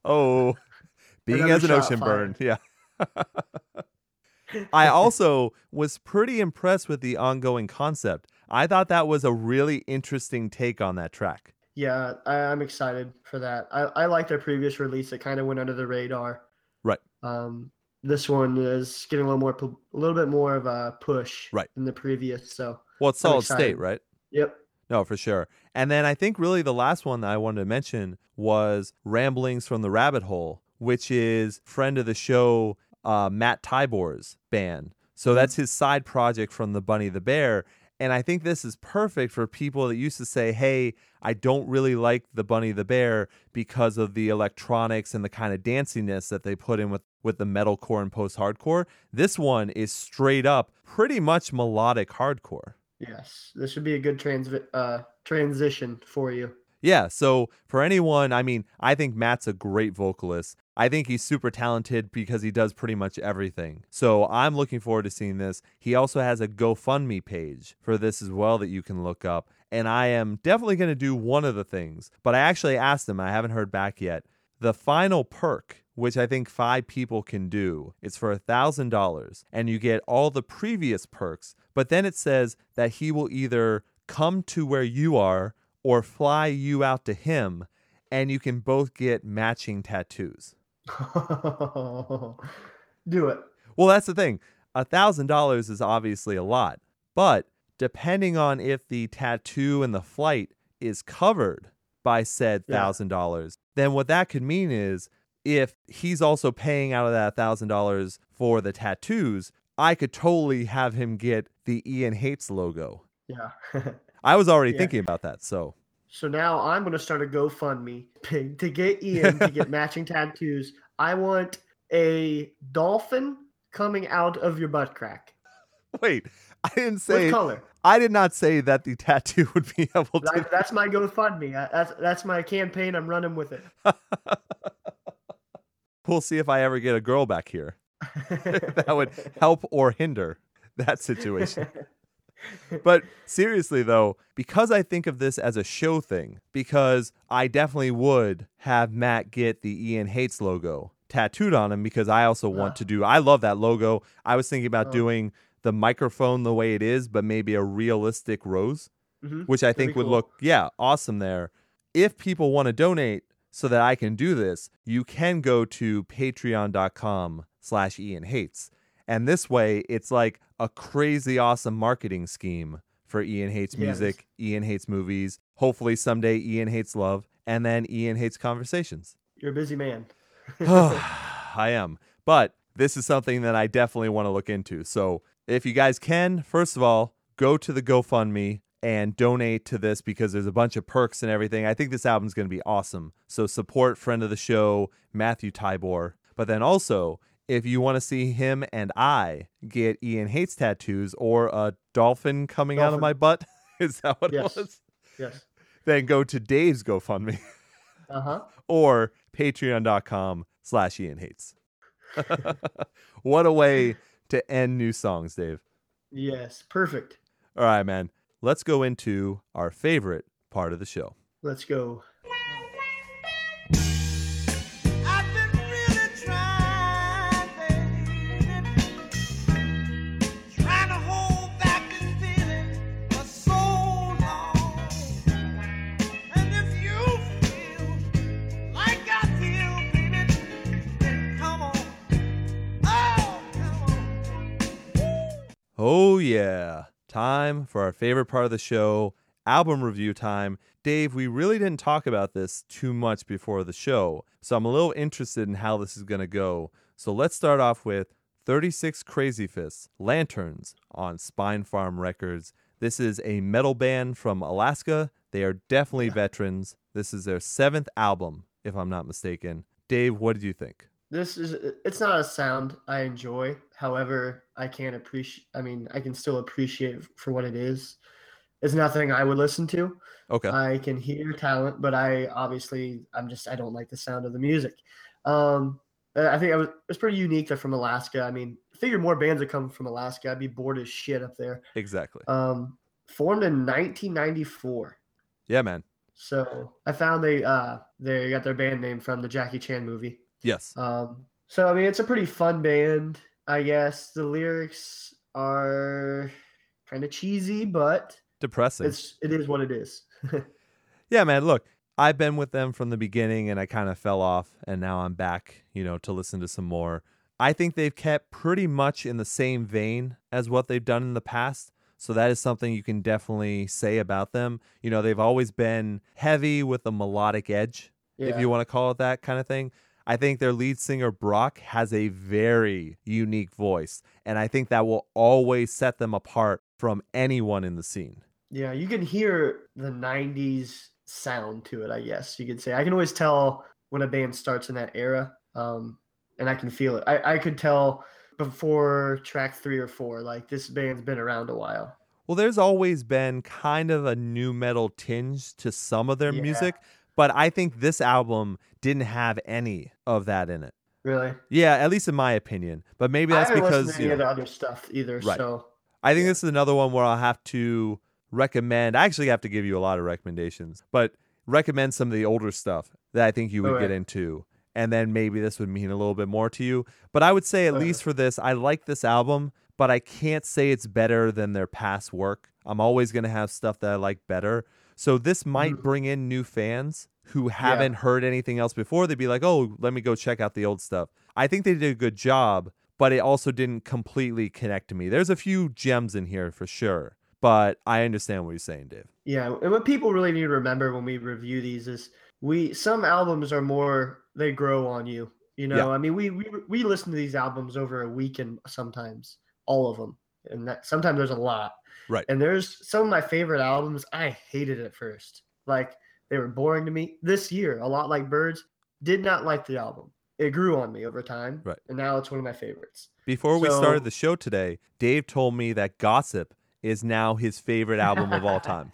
Oh, being as an ocean burn. Yeah. I also was pretty impressed with the ongoing concept. I thought that was a really interesting take on that track.
Yeah, I, am excited for that. I, I like their previous release. It kind of went under the radar.
Right.
Um, this one is getting a little more, a little bit more of a push.
Right.
Than the previous. So.
Well, it's solid state, right?
Yep.
No, for sure. And then I think really the last one that I wanted to mention was Ramblings from the Rabbit Hole, which is friend of the show uh, Matt Tybor's band. So that's his side project from the Bunny the Bear. And I think this is perfect for people that used to say, hey, I don't really like the Bunny the Bear because of the electronics and the kind of danciness that they put in with, with the metalcore and post hardcore. This one is straight up pretty much melodic hardcore.
Yes, this should be a good trans uh, transition for you.
Yeah, so for anyone, I mean, I think Matt's a great vocalist. I think he's super talented because he does pretty much everything. So I'm looking forward to seeing this. He also has a GoFundMe page for this as well that you can look up. And I am definitely going to do one of the things, but I actually asked him, I haven't heard back yet. The final perk which I think five people can do. It's for a $1,000 and you get all the previous perks, but then it says that he will either come to where you are or fly you out to him and you can both get matching tattoos.
do it.
Well, that's the thing. A $1,000 is obviously a lot, but depending on if the tattoo and the flight is covered by said $1,000, yeah. then what that could mean is if he's also paying out of that thousand dollars for the tattoos, I could totally have him get the Ian Hates logo.
Yeah.
I was already yeah. thinking about that. So
So now I'm gonna start a GoFundMe pig to get Ian to get matching tattoos. I want a dolphin coming out of your butt crack.
Wait, I didn't say
what color.
I did not say that the tattoo would be able to.
That, that's my GoFundMe. That's that's my campaign. I'm running with it.
We'll see if I ever get a girl back here. that would help or hinder that situation. but seriously though, because I think of this as a show thing, because I definitely would have Matt get the Ian Hates logo tattooed on him because I also want to do I love that logo. I was thinking about oh. doing the microphone the way it is, but maybe a realistic rose, mm-hmm. which I think would cool. look yeah, awesome there. If people want to donate so that I can do this, you can go to patreon.com slash Ian Hates. And this way, it's like a crazy awesome marketing scheme for Ian Hates Music, yes. Ian Hates Movies, hopefully someday Ian Hates Love, and then Ian Hates Conversations.
You're a busy man.
I am. But this is something that I definitely want to look into. So if you guys can, first of all, go to the GoFundMe and donate to this because there's a bunch of perks and everything. I think this album's going to be awesome. So support friend of the show, Matthew Tybor. But then also, if you want to see him and I get Ian Hates tattoos or a dolphin coming dolphin. out of my butt, is that what
yes.
it was?
Yes.
Then go to Dave's GoFundMe.
Uh-huh.
or patreon.com slash Ian Hates. what a way to end new songs, Dave.
Yes, perfect.
All right, man. Let's go into our favorite part of the show.
Let's go.
Oh, yeah. Time for our favorite part of the show album review time. Dave, we really didn't talk about this too much before the show, so I'm a little interested in how this is going to go. So let's start off with 36 Crazyfists, Lanterns on Spinefarm Records. This is a metal band from Alaska. They are definitely veterans. This is their seventh album, if I'm not mistaken. Dave, what did you think?
this is it's not a sound I enjoy. However, I can appreciate. I mean, I can still appreciate for what it is. It's nothing I would listen to.
Okay.
I can hear talent, but I obviously I'm just I don't like the sound of the music. Um, I think I was it's pretty unique. They're from Alaska. I mean, I figure more bands would come from Alaska. I'd be bored as shit up there.
Exactly.
Um, formed in 1994.
Yeah, man.
So I found they uh they got their band name from the Jackie Chan movie.
Yes.
Um, so I mean, it's a pretty fun band, I guess. The lyrics are kind of cheesy, but
depressing.
It's it is what it is.
yeah, man. Look, I've been with them from the beginning, and I kind of fell off, and now I'm back. You know, to listen to some more. I think they've kept pretty much in the same vein as what they've done in the past. So that is something you can definitely say about them. You know, they've always been heavy with a melodic edge, yeah. if you want to call it that kind of thing. I think their lead singer, Brock, has a very unique voice. And I think that will always set them apart from anyone in the scene.
Yeah, you can hear the 90s sound to it, I guess you could say. I can always tell when a band starts in that era, um, and I can feel it. I, I could tell before track three or four, like this band's been around a while.
Well, there's always been kind of a nu metal tinge to some of their yeah. music, but I think this album didn't have any of that in it.
Really?
Yeah, at least in my opinion. But maybe that's because
you know, the other stuff either. Right. So
I think this is another one where I'll have to recommend. I actually have to give you a lot of recommendations, but recommend some of the older stuff that I think you would get into. And then maybe this would mean a little bit more to you. But I would say, at least for this, I like this album, but I can't say it's better than their past work. I'm always going to have stuff that I like better. So this might mm. bring in new fans who haven't yeah. heard anything else before. They'd be like, "Oh, let me go check out the old stuff." I think they did a good job, but it also didn't completely connect to me. There's a few gems in here for sure, but I understand what you're saying, Dave.
Yeah, and what people really need to remember when we review these is we some albums are more they grow on you. You know, yeah. I mean, we, we we listen to these albums over a weekend sometimes, all of them, and that sometimes there's a lot.
Right.
And there's some of my favorite albums I hated at first. Like they were boring to me. This year, a lot like Birds, did not like the album. It grew on me over time.
Right.
And now it's one of my favorites.
Before so, we started the show today, Dave told me that Gossip is now his favorite album of all time.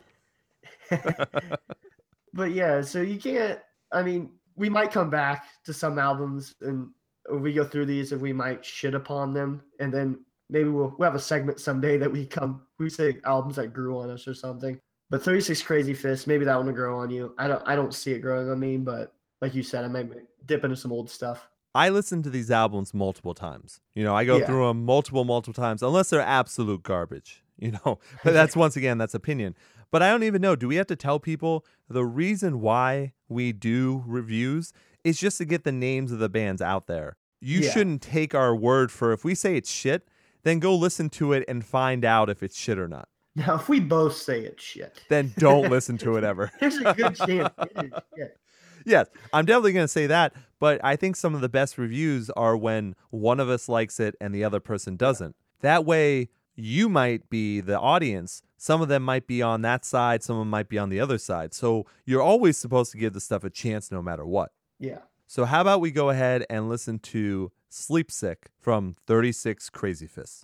but yeah, so you can't I mean, we might come back to some albums and we go through these and we might shit upon them, and then maybe we'll, we'll have a segment someday that we come we say albums that grew on us or something. But 36 Crazyfists, maybe that one will grow on you. I don't I don't see it growing on me, but like you said, I might dip into some old stuff.
I listen to these albums multiple times. You know, I go yeah. through them multiple, multiple times, unless they're absolute garbage. You know, but that's once again that's opinion. But I don't even know. Do we have to tell people the reason why we do reviews is just to get the names of the bands out there? You yeah. shouldn't take our word for if we say it's shit, then go listen to it and find out if it's shit or not.
Now, if we both say it's shit,
then don't listen to it ever.
There's a good chance
Yes, I'm definitely going to say that. But I think some of the best reviews are when one of us likes it and the other person doesn't. That way, you might be the audience. Some of them might be on that side, some of them might be on the other side. So you're always supposed to give the stuff a chance no matter what.
Yeah.
So how about we go ahead and listen to Sleep Sick from 36 Crazyfists.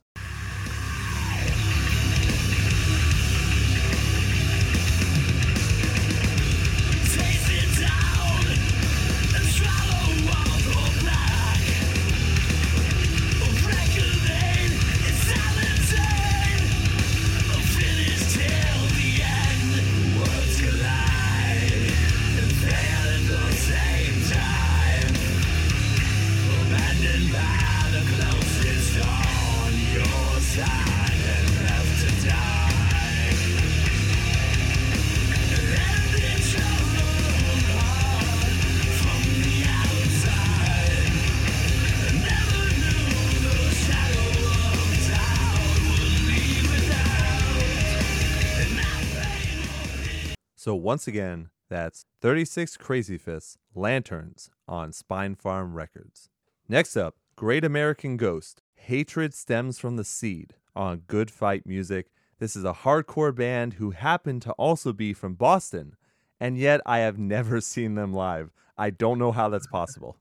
So once again, that's 36 Crazyfists Lanterns on Spinefarm Records. Next up, Great American Ghost Hatred Stems from the Seed on Good Fight Music. This is a hardcore band who happen to also be from Boston, and yet I have never seen them live. I don't know how that's possible.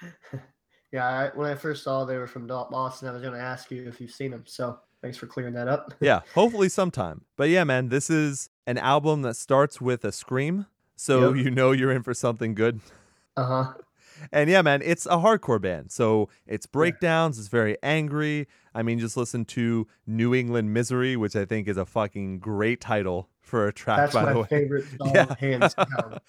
yeah, I, when I first saw they were from Boston, I was going to ask you if you've seen them. So thanks for clearing that up.
yeah, hopefully sometime. But yeah, man, this is an album that starts with a scream, so yep. you know you're in for something good.
Uh huh.
And yeah, man, it's a hardcore band. So it's breakdowns, it's very angry. I mean, just listen to New England Misery, which I think is a fucking great title for a track,
That's
by
my
the way.
favorite song, yeah. hands down.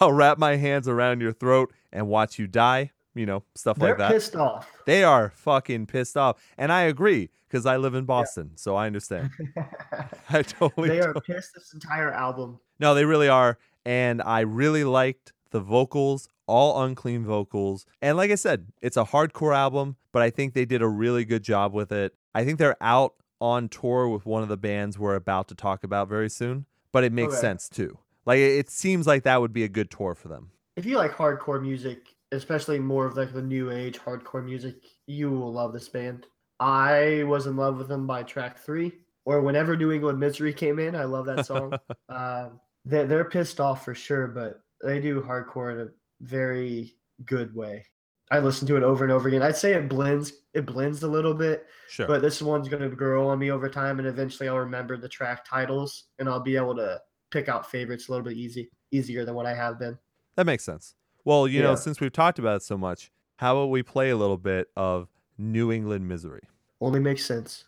I'll wrap my hands around your throat and watch you die. You know, stuff
They're
like that.
They're pissed off.
They are fucking pissed off. And I agree because I live in Boston, yeah. so I understand. I totally.
They are pissed this entire album.
No, they really are, and I really liked the vocals, all unclean vocals, and like I said, it's a hardcore album, but I think they did a really good job with it. I think they're out on tour with one of the bands we're about to talk about very soon, but it makes okay. sense too. Like it seems like that would be a good tour for them.
If you like hardcore music, especially more of like the new age hardcore music, you will love this band. I was in love with them by track three, or whenever New England Misery came in. I love that song. uh, they're, they're pissed off for sure, but they do hardcore in a very good way. I listen to it over and over again. I'd say it blends it blends a little bit,
sure.
but this one's going to grow on me over time, and eventually I'll remember the track titles, and I'll be able to pick out favorites a little bit easy easier than what I have been.
That makes sense. Well, you yeah. know, since we've talked about it so much, how about we play a little bit of New England Misery.
Only makes sense.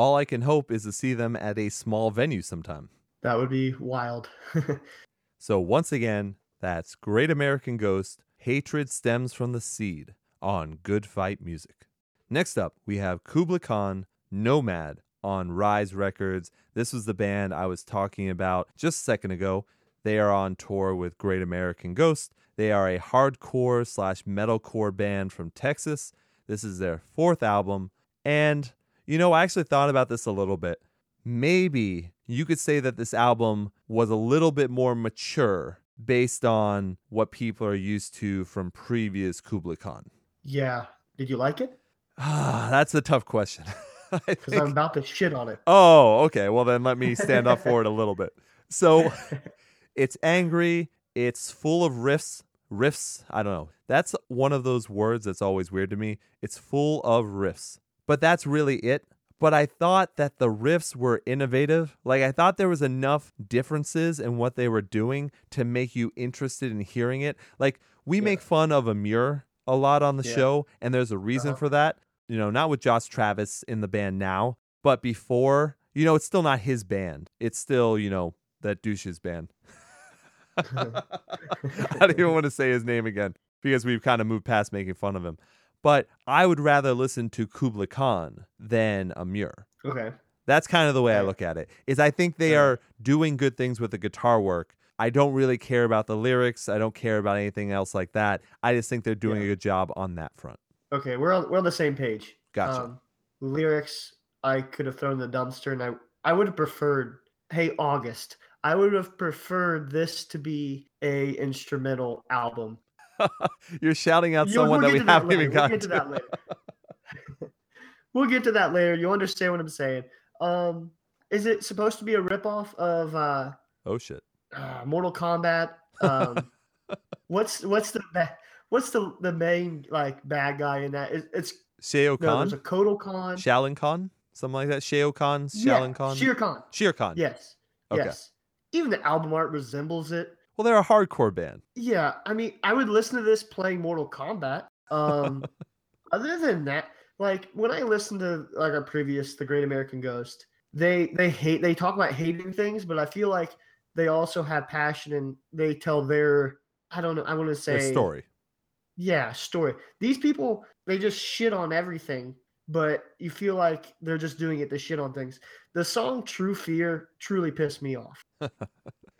All I can hope is to see them at a small venue sometime.
That would be wild.
so, once again, that's Great American Ghost Hatred Stems from the Seed on Good Fight Music. Next up, we have Kublai Khan Nomad on Rise Records. This was the band I was talking about just a second ago. They are on tour with Great American Ghost. They are a hardcore slash metalcore band from Texas. This is their fourth album, and You know, I actually thought about this a little bit. Maybe you could say that this album was a little bit more mature based on what people are used to from previous Kublai Khan.
Yeah. Did you like it?
Ah, that's a tough question.
Because I'm about to shit on it.
Oh, okay. Well, then let me stand up for it a little bit. So it's angry. It's full of riffs. Riffs. I don't know. That's one of those words that's always weird to me. It's full of riffs. But that's really it. But I thought that the riffs were innovative. Like, I thought there was enough differences in what they were doing to make you interested in hearing it. Like, we yeah. make fun of Emmure a lot on the yeah. show, and there's a reason uh-huh. for that. You know, not with Josh Travis in the band now, but before, you know, it's still not his band. It's still, you know, that douche's band. I don't even want to say his name again because we've kind of moved past making fun of him. But I would rather listen to Kublai Khan than Emmure.
Okay.
That's kind of the way I look at it. Is I think they are doing good things with the guitar work. I don't really care about the lyrics. I don't care about anything else like that. I just think they're doing yeah. a good job on that front.
Okay, we're on we're on the same page.
Gotcha. Um,
lyrics, I could have thrown the dumpster, and I I would have preferred. Hey, August. I would have preferred this to be a instrumental album.
You're shouting out someone we'll that we haven't that even gotten
we'll get to. to. that later. we'll get to that later. You understand what I'm saying? Um, is it supposed to be a ripoff of? Uh,
oh shit!
Uh, Mortal Kombat. Um, what's what's the what's the the main like bad guy in that? It, it's
Shao Kahn. No,
there's a Kotal Khan.
Shaolin Khan, something like that. Shao Kahn, Shaolin yeah, Khan,
Shere Khan.
Shere Khan.
Yes. Okay. Yes. Even the album art resembles it.
Well, they're a hardcore band.
Yeah, I mean, I would listen to this playing Mortal Kombat. Um, other than that, like when I listen to like our previous The Great American Ghost, they they hate they talk about hating things, but I feel like they also have passion and they tell their I don't know I want to say
their story.
Yeah, story. These people they just shit on everything, but you feel like they're just doing it to shit on things. The song True Fear truly pissed me off.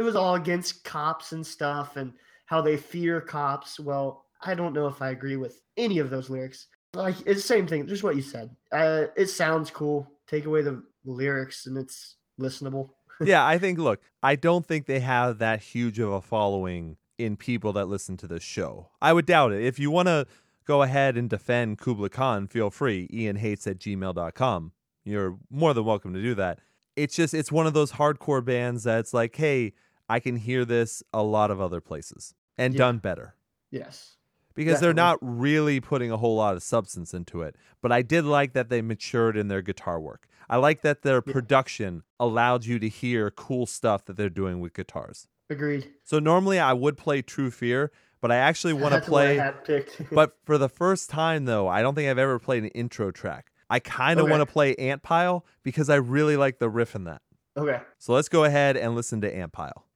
it was all against cops and stuff and how they fear cops. Well, I don't know if I agree with any of those lyrics. Like it's the same thing, just what you said. Uh, it sounds cool. Take away the lyrics and it's listenable.
yeah, I think look, I don't think they have that huge of a following in people that listen to this show. I would doubt it. If you want to go ahead and defend Kublai Khan, feel free. Ian hates at gmail.com. You're more than welcome to do that. It's just, it's one of those hardcore bands that's like, hey, I can hear this a lot of other places and yeah. done better.
Yes.
Because Definitely. they're not really putting a whole lot of substance into it. But I did like that they matured in their guitar work. I like that their yeah. production allowed you to hear cool stuff that they're doing with guitars.
Agreed.
So normally I would play True Fear, but I actually want to play. but for the first time, though, I don't think I've ever played an intro track. I kind of okay. want to play Ant Pile because I really like the riff in that.
Okay.
So let's go ahead and listen to Ant Pile.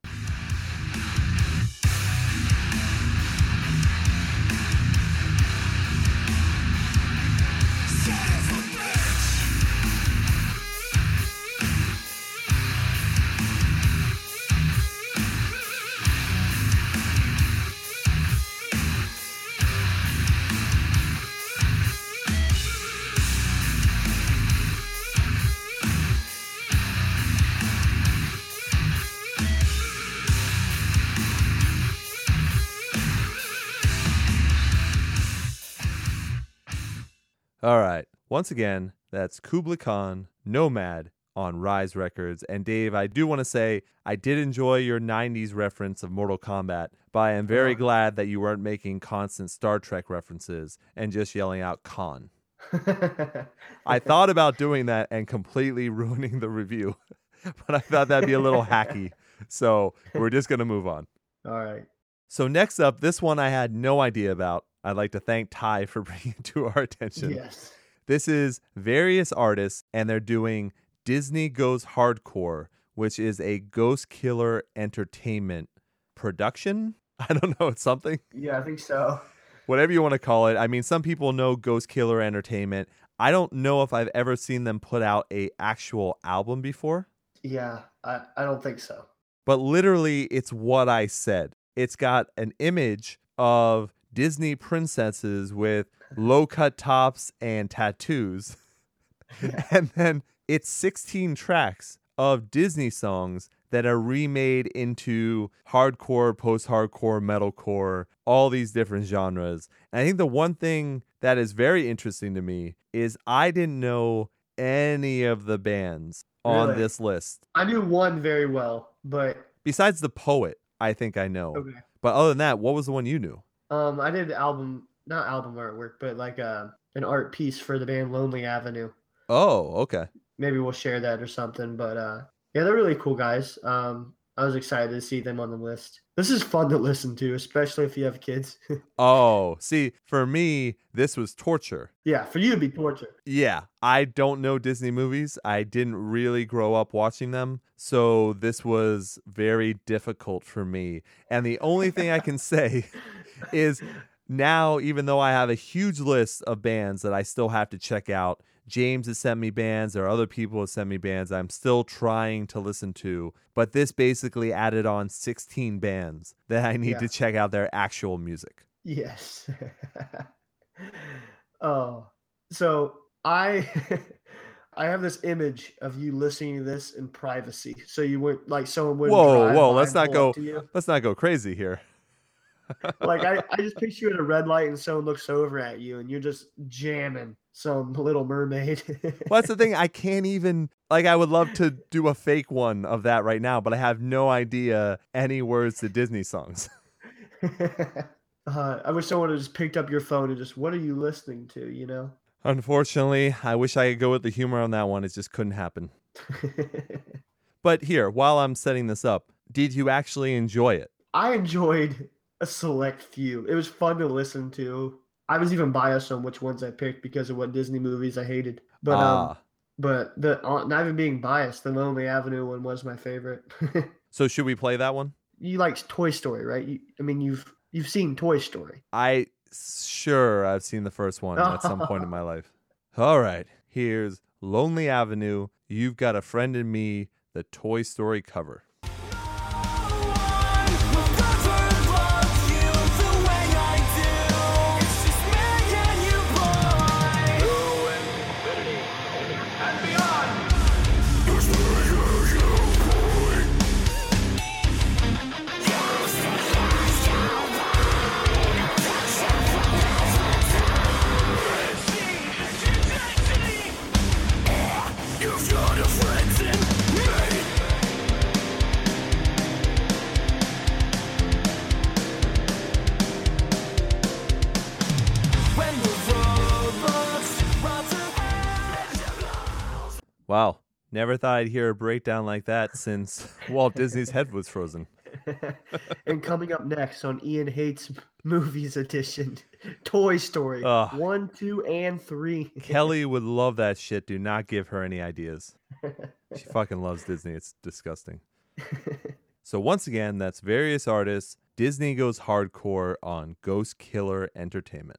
All right. Once again, that's Kublai Khan, Nomad on Rise Records. And Dave, I do want to say I did enjoy your 90s reference of Mortal Kombat, but I am very uh-huh. glad that you weren't making constant Star Trek references and just yelling out Khan. I thought about doing that and completely ruining the review, but I thought that'd be a little hacky. So we're just going to move on.
All right.
So next up, this one I had no idea about. I'd like to thank Ty for bringing it to our attention.
Yes.
This is various artists, and they're doing Disney Goes Hardcore, which is a Ghost Killer Entertainment production. I don't know, it's something.
Yeah, I think so.
Whatever you want to call it. I mean, some people know Ghost Killer Entertainment. I don't know if I've ever seen them put out a actual album before.
Yeah, I, I don't think so.
But literally, it's what I said. It's got an image of Disney princesses with low cut tops and tattoos. and then it's 16 tracks of Disney songs that are remade into hardcore, post hardcore, metalcore, all these different genres. And I think the one thing that is very interesting to me is I didn't know any of the bands on
Really?
this list.
I knew one very well, but
Besides the poet, I think I know.
okay.
But other than that, what was the one you knew?
Um, I did album, not album artwork, but like uh, an art piece for the band Lonely Avenue.
Oh, okay.
Maybe we'll share that or something. But uh, yeah, they're really cool guys. Um, I was excited to see them on the list. This is fun to listen to, especially if you have kids.
Oh, see, for me, this was torture.
yeah, for you to be torture.
Yeah, I don't know Disney movies. I didn't really grow up watching them. So this was very difficult for me. And the only thing I can say is now, even though I have a huge list of bands that I still have to check out, James has sent me bands, there are other people have sent me bands I'm still trying to listen to. But this basically added on 16 bands that I need
Yeah.
to check out their actual music.
Yes. oh, so I I have this image of you listening to this in privacy. So you wouldn't like someone would.
Whoa, whoa, let's not go- Let's not go crazy here.
Like I, I just picture you at a red light and someone looks over at you and you're just jamming some Little Mermaid.
Well, that's the thing. I can't even like. I would love to do a fake one of that right now, but I have no idea any words to Disney songs.
uh, I wish someone had just picked up your phone and just, what are you listening to? You know.
Unfortunately, I wish I could go with the humor on that one. It just couldn't happen. But here, while I'm setting this up, did you actually enjoy it?
I enjoyed a select few. It was fun to listen to. I was even biased on which ones I picked because of what Disney movies I hated. But um,
ah,
but the uh, not even being biased, the Lonely Avenue one was my favorite.
so should we play that one?
you like Toy Story, right? You, I mean, you've you've seen Toy Story.
I sure I've seen the first one at some point in my life. All right, here's Lonely Avenue. You've got a friend in me. The Toy Story cover. Wow. Never thought I'd hear a breakdown like that since Walt Disney's head was frozen.
and coming up next on Ian Hates Movies Edition, Toy Story
Ugh.
one, two, and three.
Kelly would love that shit. Do not give her any ideas. She fucking loves Disney. It's disgusting. So once again, that's various artists. Disney goes hardcore on Ghost Killer Entertainment.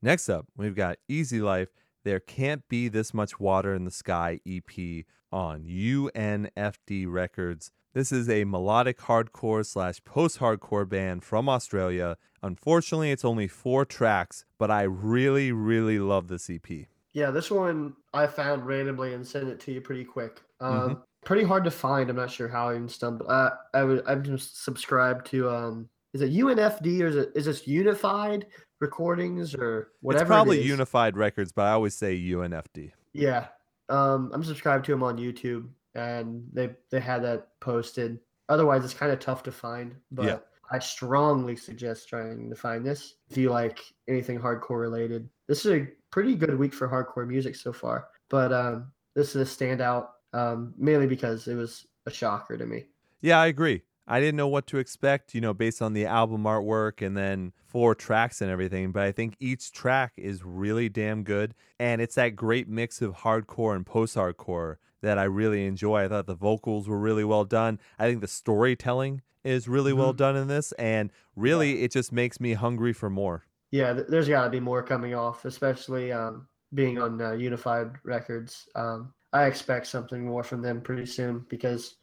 Next up, we've got Easy Life. There can't be this much water in the sky EP on UNFD Records. This is a melodic hardcore slash post hardcore band from Australia. Unfortunately, it's only four tracks, but I really, really love this EP.
Yeah, this one I found randomly and sent it to you pretty quick. Um,
Mm-hmm.
Pretty hard to find. I'm not sure how I even stumbled. Uh, I would. I'm just subscribed to. Um, is it UNFD or is it is this Unified Recordings or whatever?
it's probably
it.
Unified Records, but I always say UNFD.
Yeah. Um, I'm subscribed to them on YouTube, and they they had that posted. Otherwise, it's kind of tough to find. But
Yeah.
I strongly suggest trying to find this if you like anything hardcore related. This is a pretty good week for hardcore music so far. But um, this is a standout, um, mainly because it was a shocker to me.
Yeah, I agree. I didn't know what to expect, you know, based on the album artwork and then four tracks and everything, but I think each track is really damn good. And it's that great mix of hardcore and post hardcore that I really enjoy. I thought the vocals were really well done. I think the storytelling is really well
Mhm.
done in this. And really, it just makes me hungry for more.
Yeah, there's got to be more coming off, especially um, being on uh, Unified Records. Um, I expect something more from them pretty soon because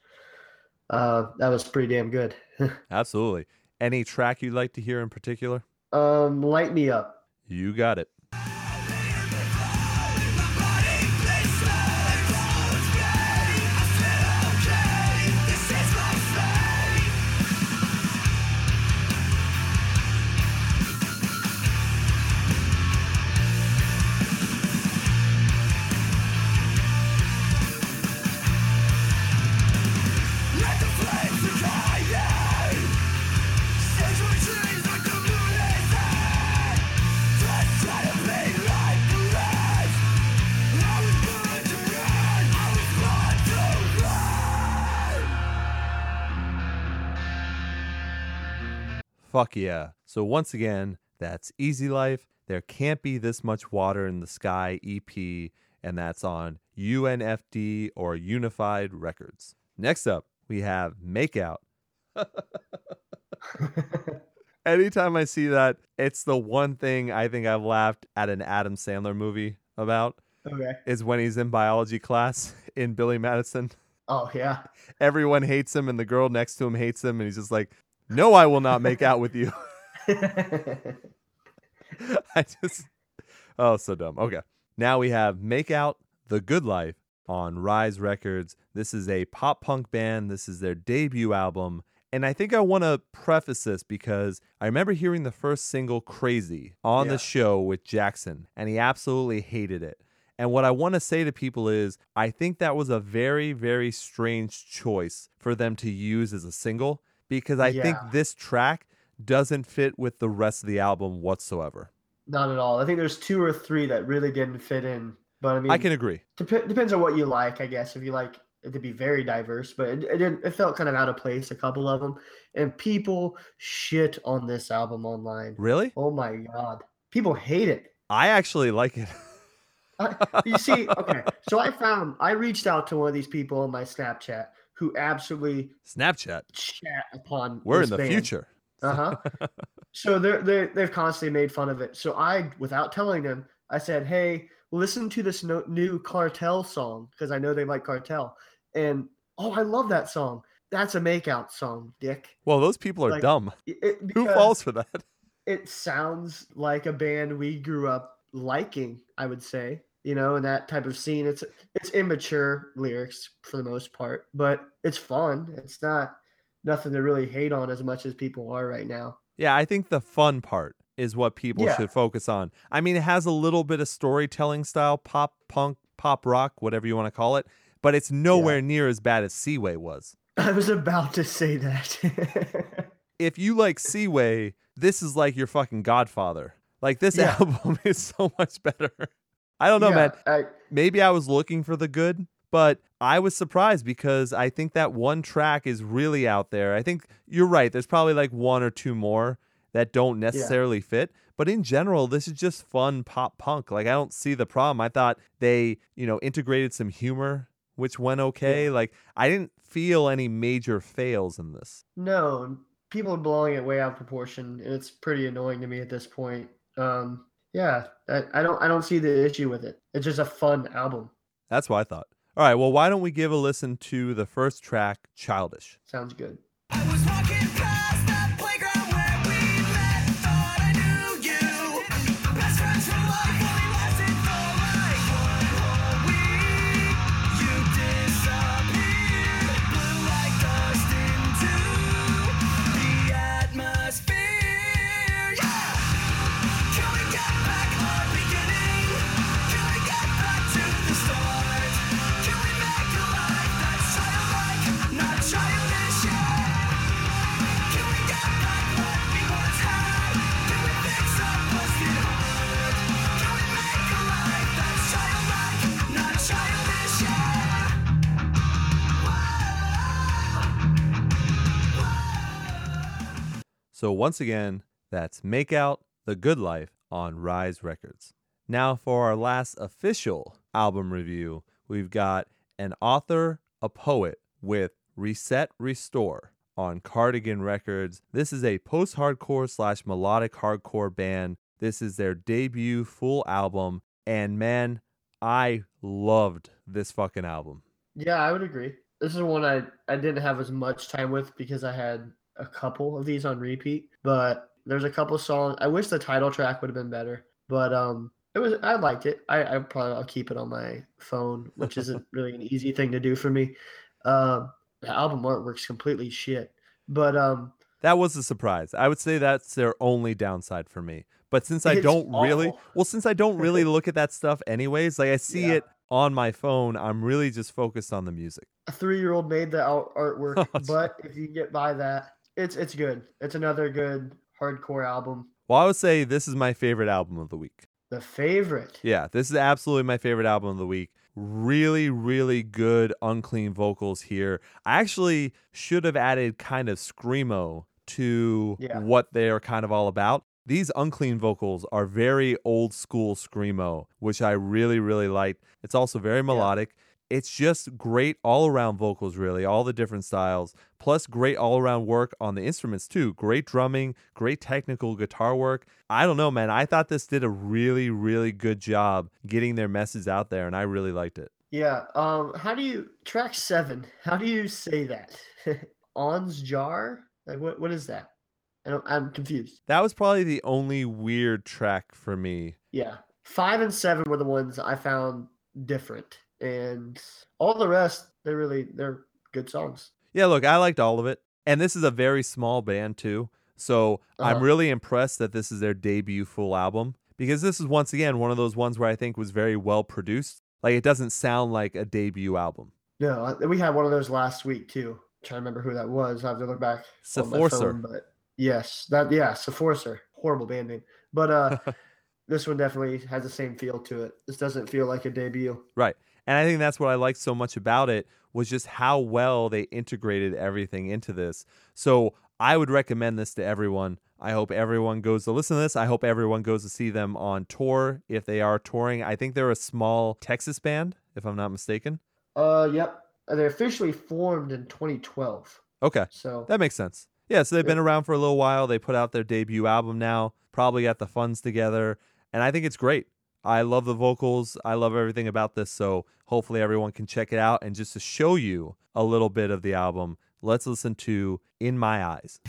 uh, that was pretty damn good.
Absolutely. Any track you'd like to hear in particular?
um, light me up.
You got it. Fuck yeah. So once again, that's Easy Life. There can't be this much water in the sky EP, and that's on UNFD or Unified Records. Next up, we have Makeout. Anytime I see that, it's the one thing I think I've laughed at an Adam Sandler movie about.
Okay.
Is when he's in biology class in Billy Madison.
Oh yeah.
Everyone hates him and the girl next to him hates him and he's just like, "No, I will not make out with you." I just Oh, so dumb. Okay. Now we have Make Out The Good Life on Rise Records. This is a pop punk band. This is their debut album. And I think I want to preface this because I remember hearing the first single, Crazy, on
Yeah.
the show with Jackson, and he absolutely hated it. And what I want to say to people is, I think that was a very, very strange choice for them to use as a single because I think this track doesn't fit with the rest of the album whatsoever.
Not at all. I think there's two or three that really didn't fit in. But I mean,
I can agree.
Dep- depends on what you like, I guess. If you like it to be very diverse, but it, it didn't. It felt kind of out of place. A couple of them, and people shit on this album online.
Really?
Oh my god, people hate it.
I actually like it.
I, you see, okay. So I found I reached out to one of these people on my Snapchat who absolutely
Snapchat.
chat upon.
We're in the
band.
future.
Uh huh. so they're they they've constantly made fun of it. So I, without telling them, I said, "Hey, listen to this no, new Cartel song because I know they like Cartel." And oh, I love that song. That's a makeout song, Dick.
Well, those people are
Like,
dumb.
It-
Who falls for that?
It sounds like a band we grew up liking. I would say, you know, in that type of scene. It's it's immature lyrics for the most part, but it's fun. It's not nothing to really hate on as much as people are right now.
Yeah, I think the fun part is what people
Yeah.
should focus on. I mean, it has a little bit of storytelling style, pop punk, pop rock, whatever you want to call it, but it's nowhere near as bad as Seaway was.
I was about to say that.
If you like Seaway, this is like your fucking Godfather. Like this
Yeah.
album is so much better. I don't know, man.
I,
maybe I was looking for the good, but I was surprised because I think that one track is really out there. I think you're right. There's probably like one or two more that don't necessarily fit, but in general, this is just fun pop punk. Like I don't see the problem. I thought they, you know, integrated some humor which went okay. Like I didn't feel any major fails in this.
no, people are blowing it way out of proportion, and it's pretty annoying to me at this point. Um, yeah, I, I don't I don't see the issue with it. It's just a fun album.
That's what I thought. All right, well, why don't we give a listen to the first track, Childish?
Sounds good.
So once again, that's Make Out The Good Life on Rise Records. Now for our last official album review, we've got an author, a poet with Reset Restore on Cardigan Records. This is a post-hardcore slash melodic hardcore band. This is their debut full album, and man, I loved this fucking album.
Yeah, I would agree. This is one I, I didn't have as much time with because I had a couple of these on repeat. But there's a couple songs. I wish the title track would have been better. But um it was I liked it. I, I probably I'll keep it on my phone, which isn't really an easy thing to do for me. Um the album artwork's completely shit. But um
That was a surprise. I would say that's their only downside for me. But since I don't really, well, since I don't really look at that stuff anyways, like I see
Yeah.
it on my phone, I'm really just focused on the music.
a three year old made the artwork, but if you get by that, it's it's good. It's another good hardcore album.
Well, I would say this is my favorite album of the week.
The favorite.
Yeah, this is absolutely my favorite album of the week. Really, really good unclean vocals here. I actually should have added kind of screamo to
Yeah.
what they're kind of all about. These unclean vocals are very old school screamo, which I really, really like. It's also very melodic. It's just great all around vocals, really, all the different styles, plus great all around work on the instruments, too. Great drumming, great technical guitar work. I don't know, man. I thought this did a really, really good job getting their message out there, and I really liked it.
Yeah. Um. How do you track seven? How do you say that? On's jar. Like what? What is that? I don't, I'm confused.
That was probably the only weird track for me.
Yeah. Five and seven were the ones I found different, and all the rest they're really they're good songs.
Yeah, look, I liked all of it. And this is a very small band, too. So I'm
Uh-huh.
really impressed that this is their debut full album because this is once again one of those ones where I think was very well produced. Like it doesn't sound like a debut album.
No, we had one of those last week too. trying to remember who that was. I have to look back. on
Sephorsor.
phone, but yes, that yeah, Sephorsor. Horrible band name, but uh, this one definitely has the same feel to it. This doesn't feel like a debut.
Right. And I think that's what I liked so much about it was just how well they integrated everything into this. So I would recommend this to everyone. I hope everyone goes to listen to this. I hope everyone goes to see them on tour if they are touring. I think they're a small Texas band, if I'm not mistaken.
Uh, yep. They officially formed in 2012.
Okay.
So
That makes sense. Yeah, so they've been around for a little while. They put out their debut album now, probably got the funds together, and I think it's great. I love the vocals. I love everything about this. So hopefully everyone can check it out. And just to show you a little bit of the album, let's listen to In My Eyes.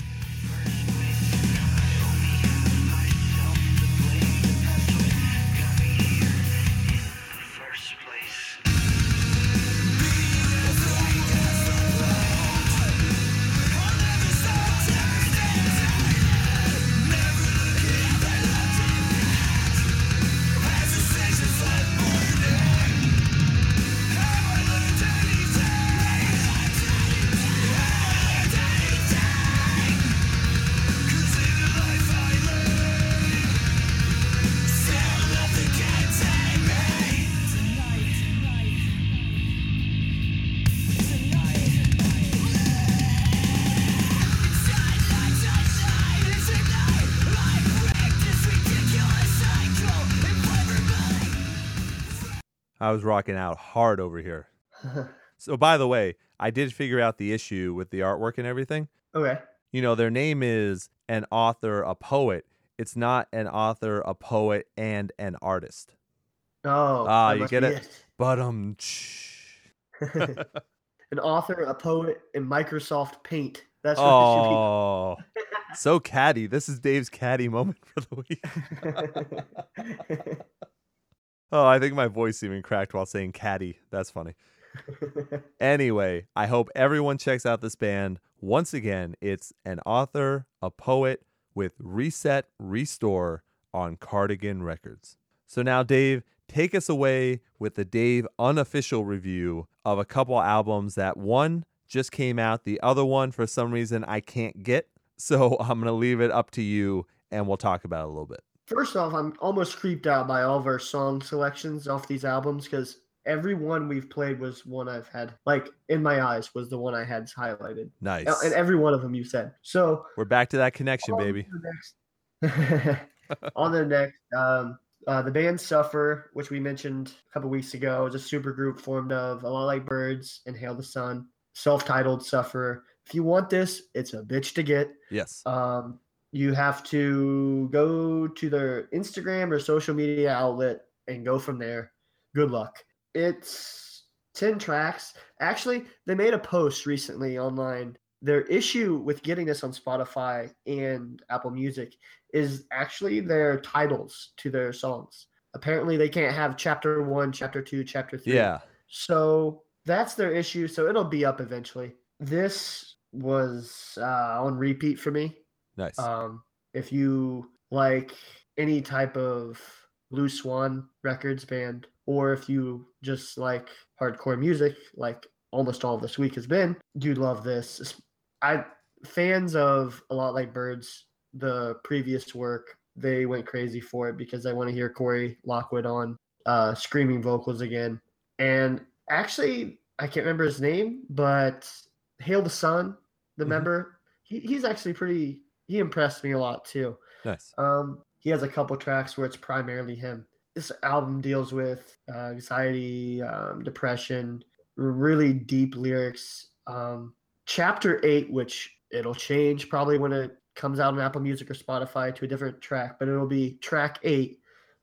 I was rocking out hard over here. So, by the way, I did figure out the issue with the artwork and everything.
okay.
You know, their name is an author, a poet. It's not an author, a poet, and an artist.
Oh,
Ah, you get
be
it? But um,
An author, a poet, in Microsoft Paint. That's what it
oh, so catty. This is Dave's catty moment for the week. Oh, I think my voice even cracked while saying caddy. That's funny. Anyway, I hope everyone checks out this band. Once again, it's an author, a poet with Reset Restore on Cardigan Records. So now, Dave, take us away with the Dave unofficial review of a couple albums that one just came out, the other one, for some reason, I can't get. So I'm going to leave it up to you and we'll talk about it a little bit.
First off, I'm almost creeped out by all of our song selections off these albums because every one we've played was one I've had, like, in my eyes was the one I had highlighted.
Nice.
And every one of them you said. So,
We're back to that connection,
on
baby.
the next- on the next, um, uh, the band Suffer, which we mentioned a couple weeks ago, is a super group formed of a lot like Birds and Hail the Sun, self titled Suffer. If you want this, it's a bitch to get.
Yes.
Um, you have to go to their Instagram or social media outlet and go from there. Good luck. It's 10 tracks. Actually, they made a post recently online. Their issue with getting this on Spotify and Apple Music is actually their titles to their songs. Apparently, they can't have chapter one, chapter two, chapter three.
Yeah.
So that's their issue. So it'll be up eventually. This was uh, on repeat for me.
Nice.
Um, if you like any type of Blue Swan Records band, or if you just like hardcore music, like almost all of this week has been, you'd love this. I fans of a lot like Birds, the previous work, they went crazy for it because they want to hear Cory Lockwood on uh, screaming vocals again. And actually, I can't remember his name, but Hail the Sun, the
Mhm.
member, he, he's actually pretty. He impressed me a lot too.
Nice.
Um, he has a couple tracks where it's primarily him. This album deals with uh, anxiety, um, depression, really deep lyrics. Um, chapter eight, which it'll change probably when it comes out on Apple Music or Spotify to a different track, but it'll be track eight.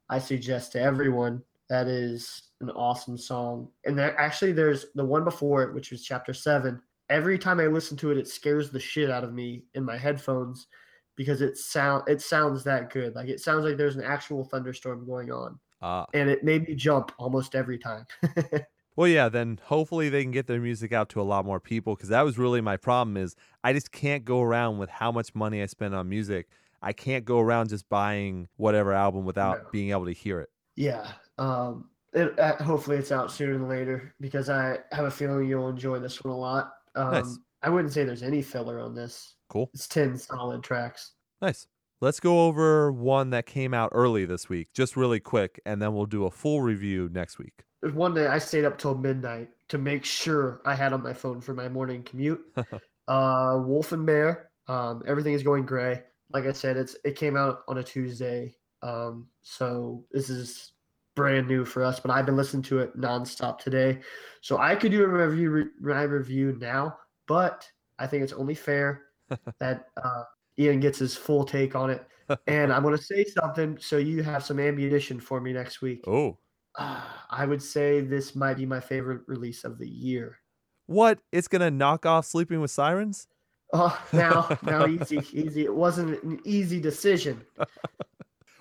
I suggest to everyone that is an awesome song. And there actually there's the one before it, which was chapter seven. Every time I listen to it, it scares the shit out of me in my headphones because it sound it sounds that good. Like it sounds like there's an actual thunderstorm going on.
Ah.
And it made me jump almost every time.
Well, yeah, then hopefully they can get their music out to a lot more people because that was really my problem is I just can't go around with how much money I spend on music. I can't go around just buying whatever album without
No.
being able to hear it.
yeah. Um it, uh, hopefully it's out sooner than later because I have a feeling you'll enjoy this one a lot. Um,
Nice.
I wouldn't say there's any filler on this.
Cool.
It's 10 solid tracks.
Nice. Let's go over one that came out early this week, just really quick, and then we'll do a full review next week.
There's one day I stayed up till midnight to make sure I had on my phone for my morning commute. uh, Wolf and Bear. Um, everything is going gray. Like I said, it's it came out on a Tuesday. Um, so this is brand new for us, but I've been listening to it nonstop today. So I could do a review my review now, but I think it's only fair that uh, Ian gets his full take on it. And I'm going to say something so you have some ammunition for me next week.
Oh,
Uh, I would say this might be my favorite release of the year.
what? It's going to knock off Sleeping with Sirens?
Oh, now, now, easy, easy. It wasn't an easy decision.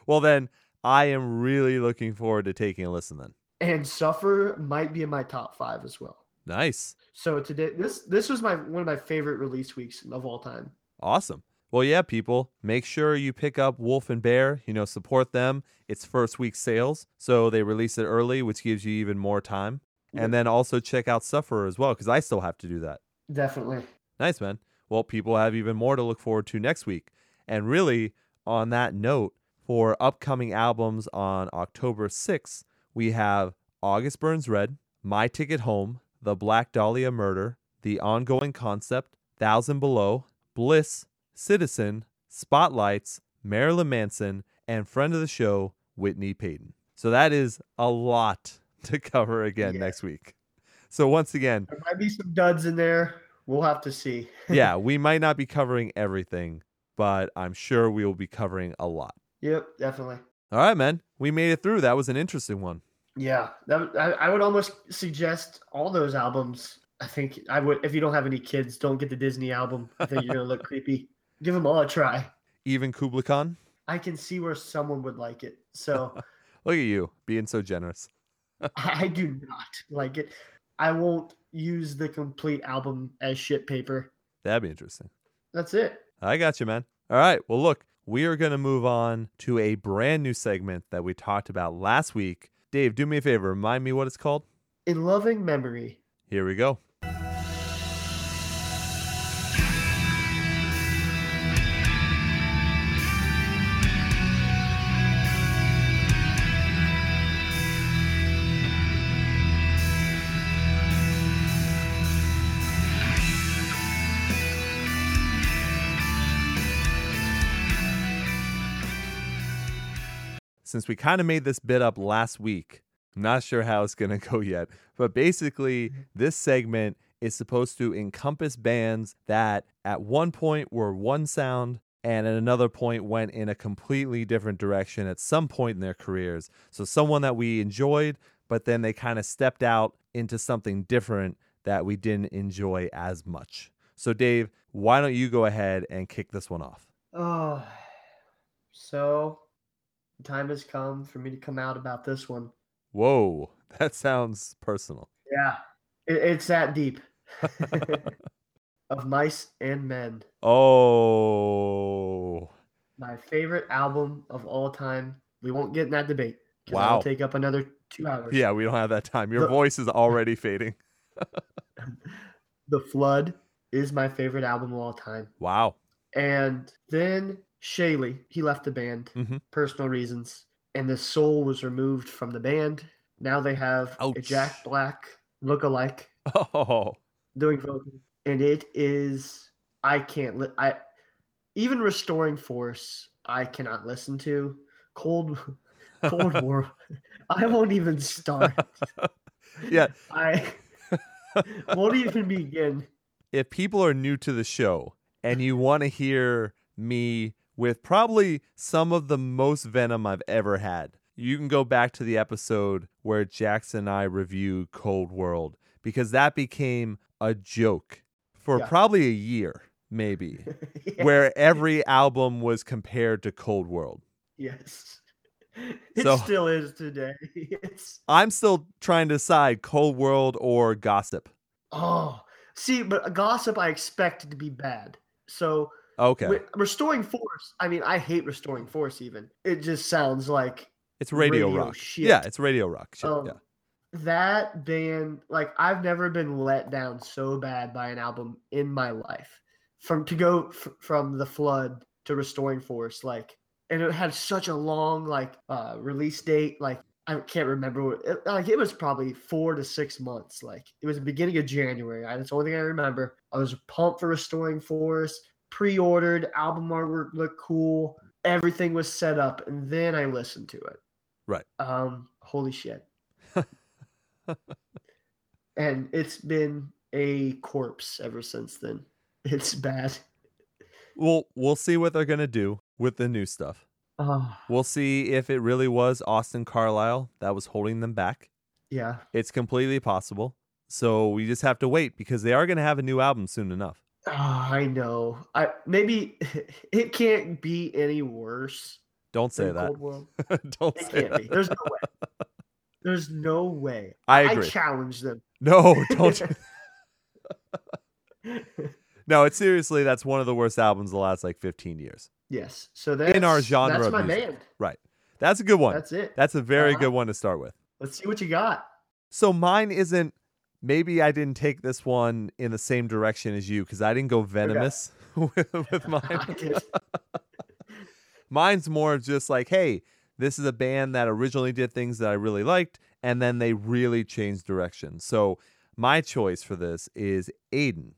Well, then I am really looking forward to taking a listen then.
And Suffer might be in my top five as well.
Nice.
So today, this this was my one of my favorite release weeks of all time.
Awesome. Well, yeah, people, make sure you pick up Wolf and Bear. You know, support them. It's first week sales, so they release it early, which gives you even more time. And then also check out Sufferer as well, because I still have to do that.
Definitely.
Nice, man. Well, people have even more to look forward to next week. And really, on that note, for upcoming albums on October 6th, we have August Burns Red, My Ticket Home, The Black Dahlia Murder, The Ongoing Concept, Thousand Below, Bliss, Citizen, Spotlights, Marilyn Manson, and friend of the show, Whitney Peyton. So that is a lot to cover again
Yeah.
next week. So once again,
There might be some duds in there. We'll have to see.
yeah, we might not be covering everything, but I'm sure we will be covering a lot.
Yep, definitely.
All right, man. We made it through. That was an interesting one.
Yeah, that, I, I would almost suggest all those albums. I think I would, if you don't have any kids, don't get the Disney album. I think you're gonna look creepy. Give them all a try.
Even Kublai Khan.
I can see where someone would like it. So
Look at you being so generous.
I do not like it. I won't use the complete album as shit paper.
That'd be interesting.
That's it.
I got you, man. All right. Well, look, we are going to move on to a brand new segment that we talked about last week. Dave, do me a favor. Remind me what it's called.
In loving memory.
Here we go. Since we kind of made this bit up last week, I'm not sure how it's going to go yet, but basically, mm-hmm. this segment is supposed to encompass bands that at one point were one sound and at another point went in a completely different direction at some point in their careers. So, someone that we enjoyed, but then they kind of stepped out into something different that we didn't enjoy as much. So, Dave, why don't you go ahead and kick this one off?
Oh, so the time has come for me to come out about this one.
Whoa, that sounds personal.
Yeah, it, it's that deep. of Mice and Men,
Oh,
my favorite album of all time. We won't get in that debate.
Wow.
Take up another two hours.
yeah, we don't have that time. Your
The-
voice is already fading.
The Flood is my favorite album of all time.
Wow.
And then Shayley, he left the band,
Mhm.
personal reasons, and the soul was removed from the band. Now they have a Jack Black look-alike
Oh,
doing vocals, and it is I can't. Li- I even restoring force. I cannot listen to cold Cold World. I won't even start.
Yeah.
I won't even begin.
if people are new to the show and you want to hear me with probably some of the most venom I've ever had, you can go back to the episode where Jackson and I review Cold World because that became a joke for
Yeah.
probably a year, maybe, where every album was compared to Cold World.
Yes. It
So-
still is today. It's
I'm still trying to decide Cold World or Gossip.
oh see, but gossip I expected to be bad. So
Okay.
wi- restoring force. I mean, I hate restoring force. Even it just sounds like
it's radio,
radio
rock.
shit.
Yeah, it's radio rock shit.
um,
yeah.
that band. Like I've never been let down so bad by an album in my life. From to go f- from the flood to restoring force, like, and it had such a long like uh release date. Like I can't remember. what- It, like it was probably four to six months. Like it was the beginning of January. I, that's the only thing I remember. I was pumped for restoring force. Pre-ordered album artwork looked cool. Everything was set up, and then I listened to it.
Right.
Um. Holy shit. and it's been a corpse ever since then. It's bad.
Well, we'll see what they're gonna do with the new stuff.
Oh,
We'll see if it really was Austin Carlile that was holding them back.
yeah.
It's completely possible. So we just have to wait because they are going to have a new album soon enough.
Oh, I know. I maybe it can't be any worse.
Don't say that. Don't
It
say
can't
that.
be. There's no way. There's no way.
I
I challenge them.
No, don't. no, it's seriously that's one of the worst albums the last like 15 years.
yes. So that's in
our genre
That's my
music.
band.
Right. That's a good one.
That's it.
That's a very
Uh-huh.
good one to start with.
Let's see what you got.
So mine isn't. Maybe I didn't take this one in the same direction as you because I didn't go venomous with, with
I
mine. Mine's more of just like, hey, this is a band that originally did things that I really liked, and then they really changed direction. So my choice for this is Aiden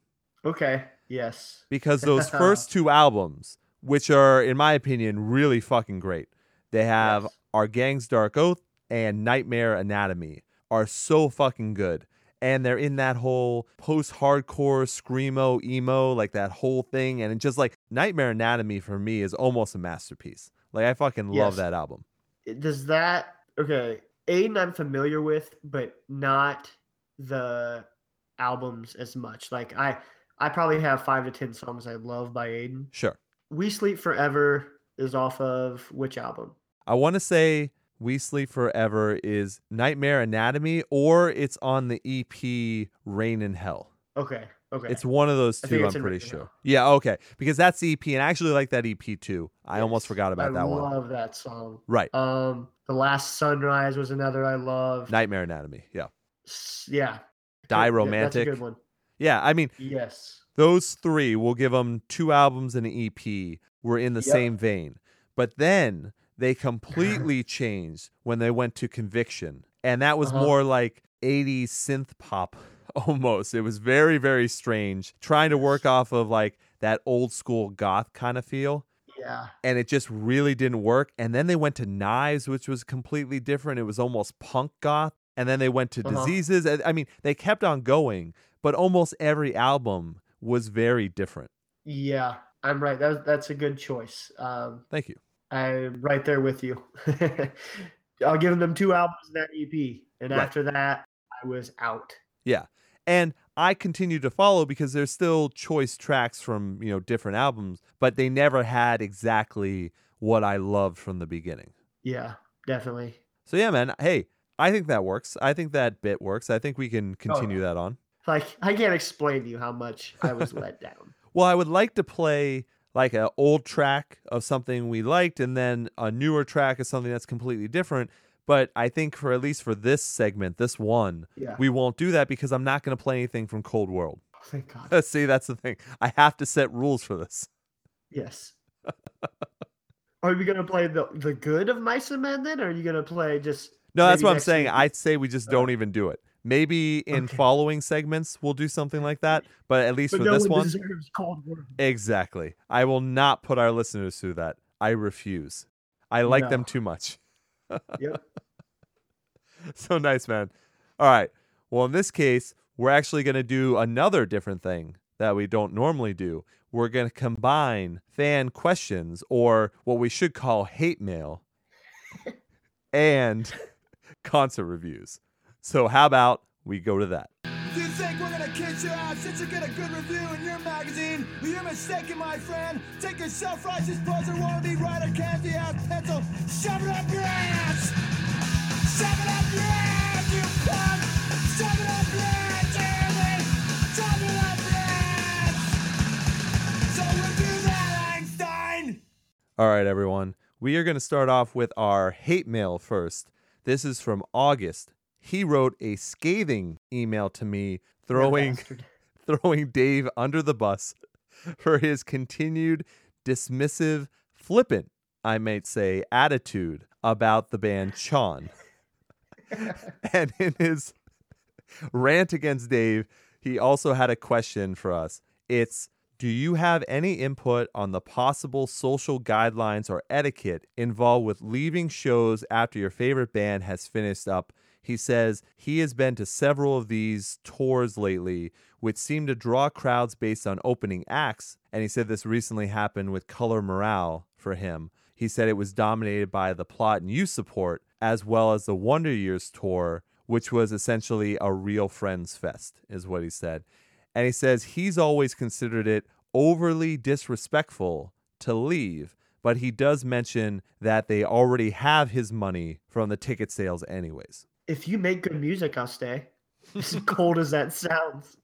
okay. Yes.
because those first two albums, which are in my opinion really fucking great, they have
Yes.
Our Gang's Dark Oath and Nightmare Anatomy are so fucking good. And they're in that whole post-hardcore screamo emo, like that whole thing, and it just like Nightmare Anatomy for me is almost a masterpiece. Like I fucking love that album.
Eh, does that okay? Aiden, I'm familiar with, but not the albums as much. Like I, I probably have five to ten songs I love by Aiden.
Sure.
We Sleep Forever is off of which album?
I want to say We Sleep Forever is Nightmare Anatomy, or it's on the EP Rain in Hell.
Okay, okay.
It's one of those two, I'm pretty sure.
Hell.
Yeah, okay. Because that's the EP, and I actually like that EP too. I almost forgot about
I
that one.
I love that song.
Right.
Um, The Last Sunrise was another I love.
Nightmare Anatomy. Yeah.
Yeah.
Die
Yeah, That's a
Romantic.
good one.
Yeah, I mean,
Yes.
those three, we'll give them two albums and an EP, were in the
Yep.
same vein. But then they completely changed when they went to Conviction. And that was
Uh-huh.
more like 80s synth pop almost. It was very, very strange, trying to work off of like that old school goth kind of feel.
Yeah.
And it just really didn't work. And then they went to Knives, which was completely different. It was almost punk goth. And then they went to
Uh-huh.
Disguises. I mean, they kept on going, but almost every album was very different.
Yeah. I'm right. That, that's a good choice. Um,
Thank you.
I'm right there with you. I'll give them two albums in that EP, and
Right.
after that, I was out.
Yeah. And I continue to follow because there's still choice tracks from, you know, different albums, but they never had exactly what I loved from the beginning.
Yeah, definitely.
So yeah, man, hey, I think that works. I think that bit works. I think we can oh, continue that on.
Like I can't explain to you how much I was let down.
Well, I would like to play like an old track of something we liked and then a newer track of something that's completely different. But I think for at least for this segment, this one,
Yeah.
we won't do that because I'm not going to play anything from Cold World.
Oh, thank God.
See, that's the thing. I have to set rules for this.
Yes. Are we gonna play the the good of Mice and Men then, or are you gonna play just?
No, that's what I'm saying.
week?
I'd say we just oh. don't even do it. Maybe in
Okay.
following segments we'll do something like that, but at least
But
for
no
this
one
one,
deserves cold words.
exactly. I will not put our listeners through that. I refuse. I like them too much.
Yep.
so nice, man. All right. Well, in this case, we're actually going to do another different thing that we don't normally do. We're going to combine fan questions, or what we should call hate mail, and concert reviews. So, how about we go to that?
If you think we're gonna kiss your ass since you get a good review in your magazine, well, you're mistaken, my friend. Take your self-righteous wannabe writer, candy ass pencil, shove it up your ass! Shove it up your ass, you punk! Shove it up your ass, Jeremy! Shove it up your ass! So review that, Einstein!
All right, everyone. We are going to start off with our hate mail first. This is from August. He wrote a scathing email to me throwing throwing Dave under the bus for his continued dismissive, flippant, I might say, attitude about the band Chon. and in his rant against Dave, he also had a question for us. It's do you have any input on the possible social guidelines or etiquette involved with leaving shows after your favorite band has finished up? He says he has been to several of these tours lately, which seem to draw crowds based on opening acts. And he said this recently happened with Color Morale for him. He said it was dominated by The Plot in You support, as well as the Wonder Years tour, which was essentially a real friends fest, is what he said. And he says he's always considered it overly disrespectful to leave, but he does mention that they already have his money from the ticket sales, anyways.
If you make good music, I'll stay. As cold as that sounds.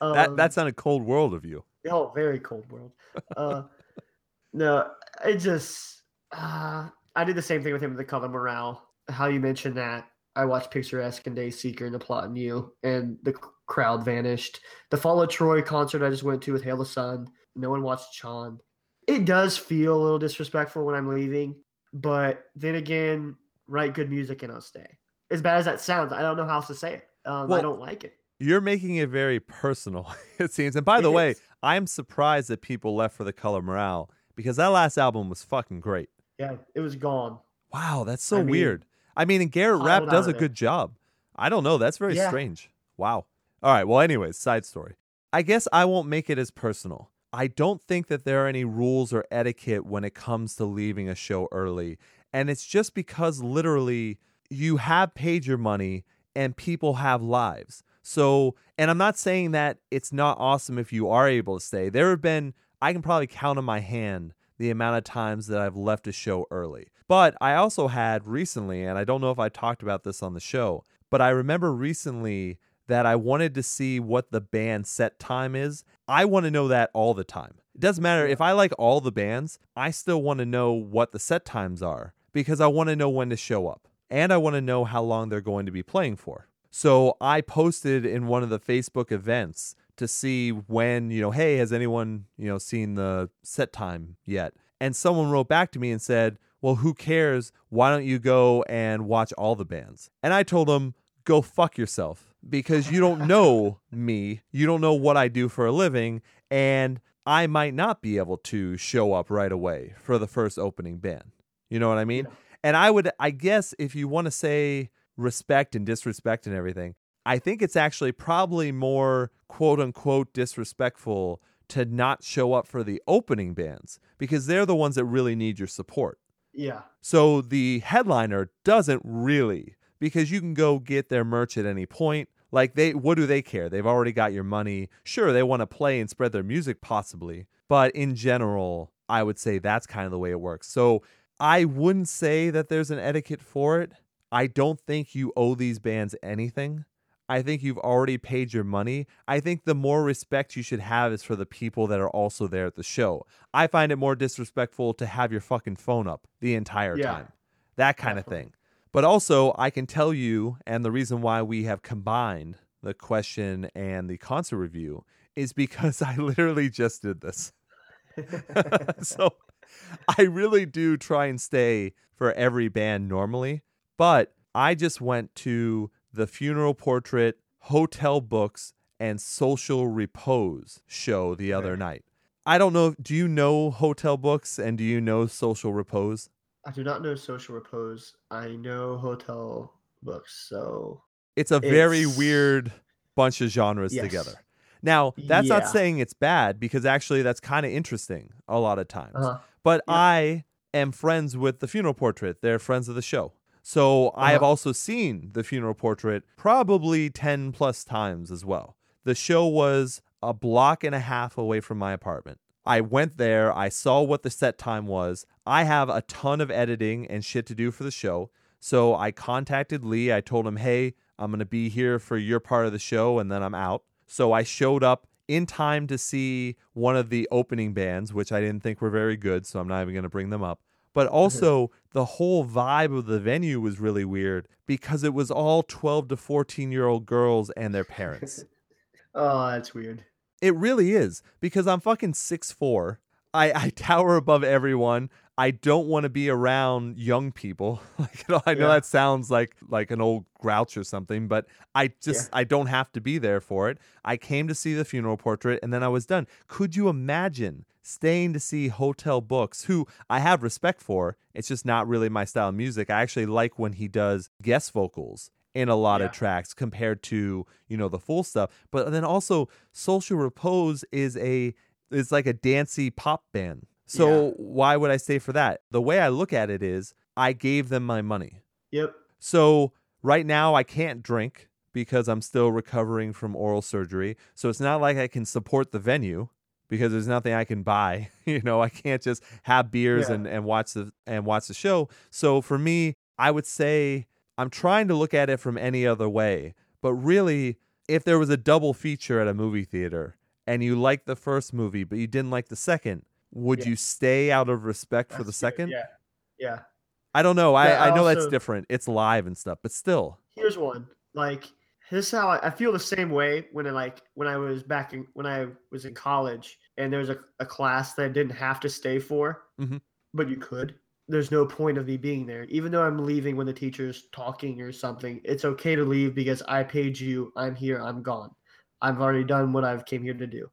Um,
That that's on a cold world of you.
Oh, very cold world. Uh, no, I just uh, I did the same thing with him with the color morale. How you mentioned that I watched Picturesque and Day Seeker and The Plot in You, and the crowd vanished. The Fall of Troy concert I just went to with Hail the Sun. No one watched Chon. It does feel a little disrespectful when I'm leaving, but then again, write good music and I'll stay. As bad as that sounds, I don't know how else to say it. Um,
Well,
I don't like it.
You're making it very personal, it seems. And by the
It
way,
is.
I'm surprised that people left for the color morale because that last album was fucking great.
Yeah, it was gone.
Wow, that's so
I mean,
weird. I mean, and
Garret
Rapp does a good job. I don't know. That's very
Yeah.
strange. Wow. All right. Well, anyways, side story. I guess I won't make it as personal. I don't think that there are any rules or etiquette when it comes to leaving a show early. And it's just because literally you have paid your money and people have lives. So, and I'm not saying that it's not awesome if you are able to stay. There have been, I can probably count on my hand the amount of times that I've left a show early. But I also had recently, and I don't know if I talked about this on the show, but I remember recently that I wanted to see what the band set time is. I want to know that all the time. It doesn't matter if I like all the bands, I still want to know what the set times are because I want to know when to show up and I want to know how long they're going to be playing for. So I posted in one of the Facebook events to see when, you know, hey, has anyone, you know, seen the set time yet? And someone wrote back to me and said, well, who cares? Why don't you go and watch all the bands? And I told them, go fuck yourself because you don't know me. You don't know what I do for a living. And I might not be able to show up right away for the first opening band. You know what I mean? And I would, I guess, if you want to say respect and disrespect and everything, I think it's actually probably more quote unquote disrespectful to not show up for the opening bands because they're the ones that really need your support.
Yeah.
So the headliner doesn't really because you can go get their merch at any point. Like they what do they care? They've already got your money. Sure, they want to play and spread their music possibly, but in general, I would say that's kind of the way it works. So I wouldn't say that there's an etiquette for it. I don't think you owe these bands anything. I think you've already paid your money. I think the more respect you should have is for the people that are also there at the show. I find it more disrespectful to have your fucking phone up the entire
Yeah.
time. That kind of thing. But also, I can tell you, and the reason why we have combined the question and the concert review is because I literally just did this. so I really do try and stay for every band normally, but I just went to the funeral portrait Hotel Books and Social Repose show the other night. I don't know. Do you know Hotel Books and do you know Social Repose?
I do not know social repose. I know hotel books. So
It's a very weird bunch of genres
Yes.
together. Now, that's not saying it's bad because actually that's kind of interesting a lot of times.
uh,
But
Yeah.
I am friends with the funeral portrait. They're friends of the show. So I have
Uh-huh.
also seen the funeral portrait probably 10 plus times as well. The show was a block and a half away from my apartment. I went there, I saw what the set time was. I have a ton of editing and shit to do for the show. So I contacted Lee. I told him, hey, I'm going to be here for your part of the show and then I'm out. So I showed up in time to see one of the opening bands, which I didn't think were very good. So I'm not even going to bring them up. But mm-hmm. also, the whole vibe of the venue was really weird because it was all 12 to 14 year old girls and their parents.
oh, that's weird.
It really is because I'm fucking 6'4. I, I tower above everyone. I don't want to be around young people. Like you know, I know
Yeah.
that sounds like like an old grouch or something, but I just I don't have to be there for it. I came to see the funeral portrait and then I was done. Could you imagine staying to see Hotel Books, who I have respect for? It's just not really my style of music. I actually like when he does guest vocals in a lot
Yeah.
of tracks compared to you know the full stuff but then also social repose is a is like a dancey pop band. So
Yeah.
why would i stay for that? The way i look at it is i gave them my money.
Yep.
so right now i can't drink because i'm still recovering from oral surgery. So it's not like i can support the venue because there's nothing i can buy you know? I can't just have beers
Yeah.
and, and watch the and watch the show. So for me i would say i'm trying to look at it from any other way. But really if there was a double feature at a movie theater and you liked the first movie but you didn't like the second would
Yeah.
you stay out of respect for the
That's good.
second
Yeah. Yeah.
i don't know I, I
I
know that's different it's live and stuff but still
Here's one. Like this is how I, I feel the same way when I like when I was back in when I was in college and there was a, a class that I didn't have to stay for,
Mhm.
but you could. There's no point of me being there. Even though I'm leaving when the teacher's talking or something, it's okay to leave because I paid you. I'm here. I'm gone. I've already done what I've came here to do.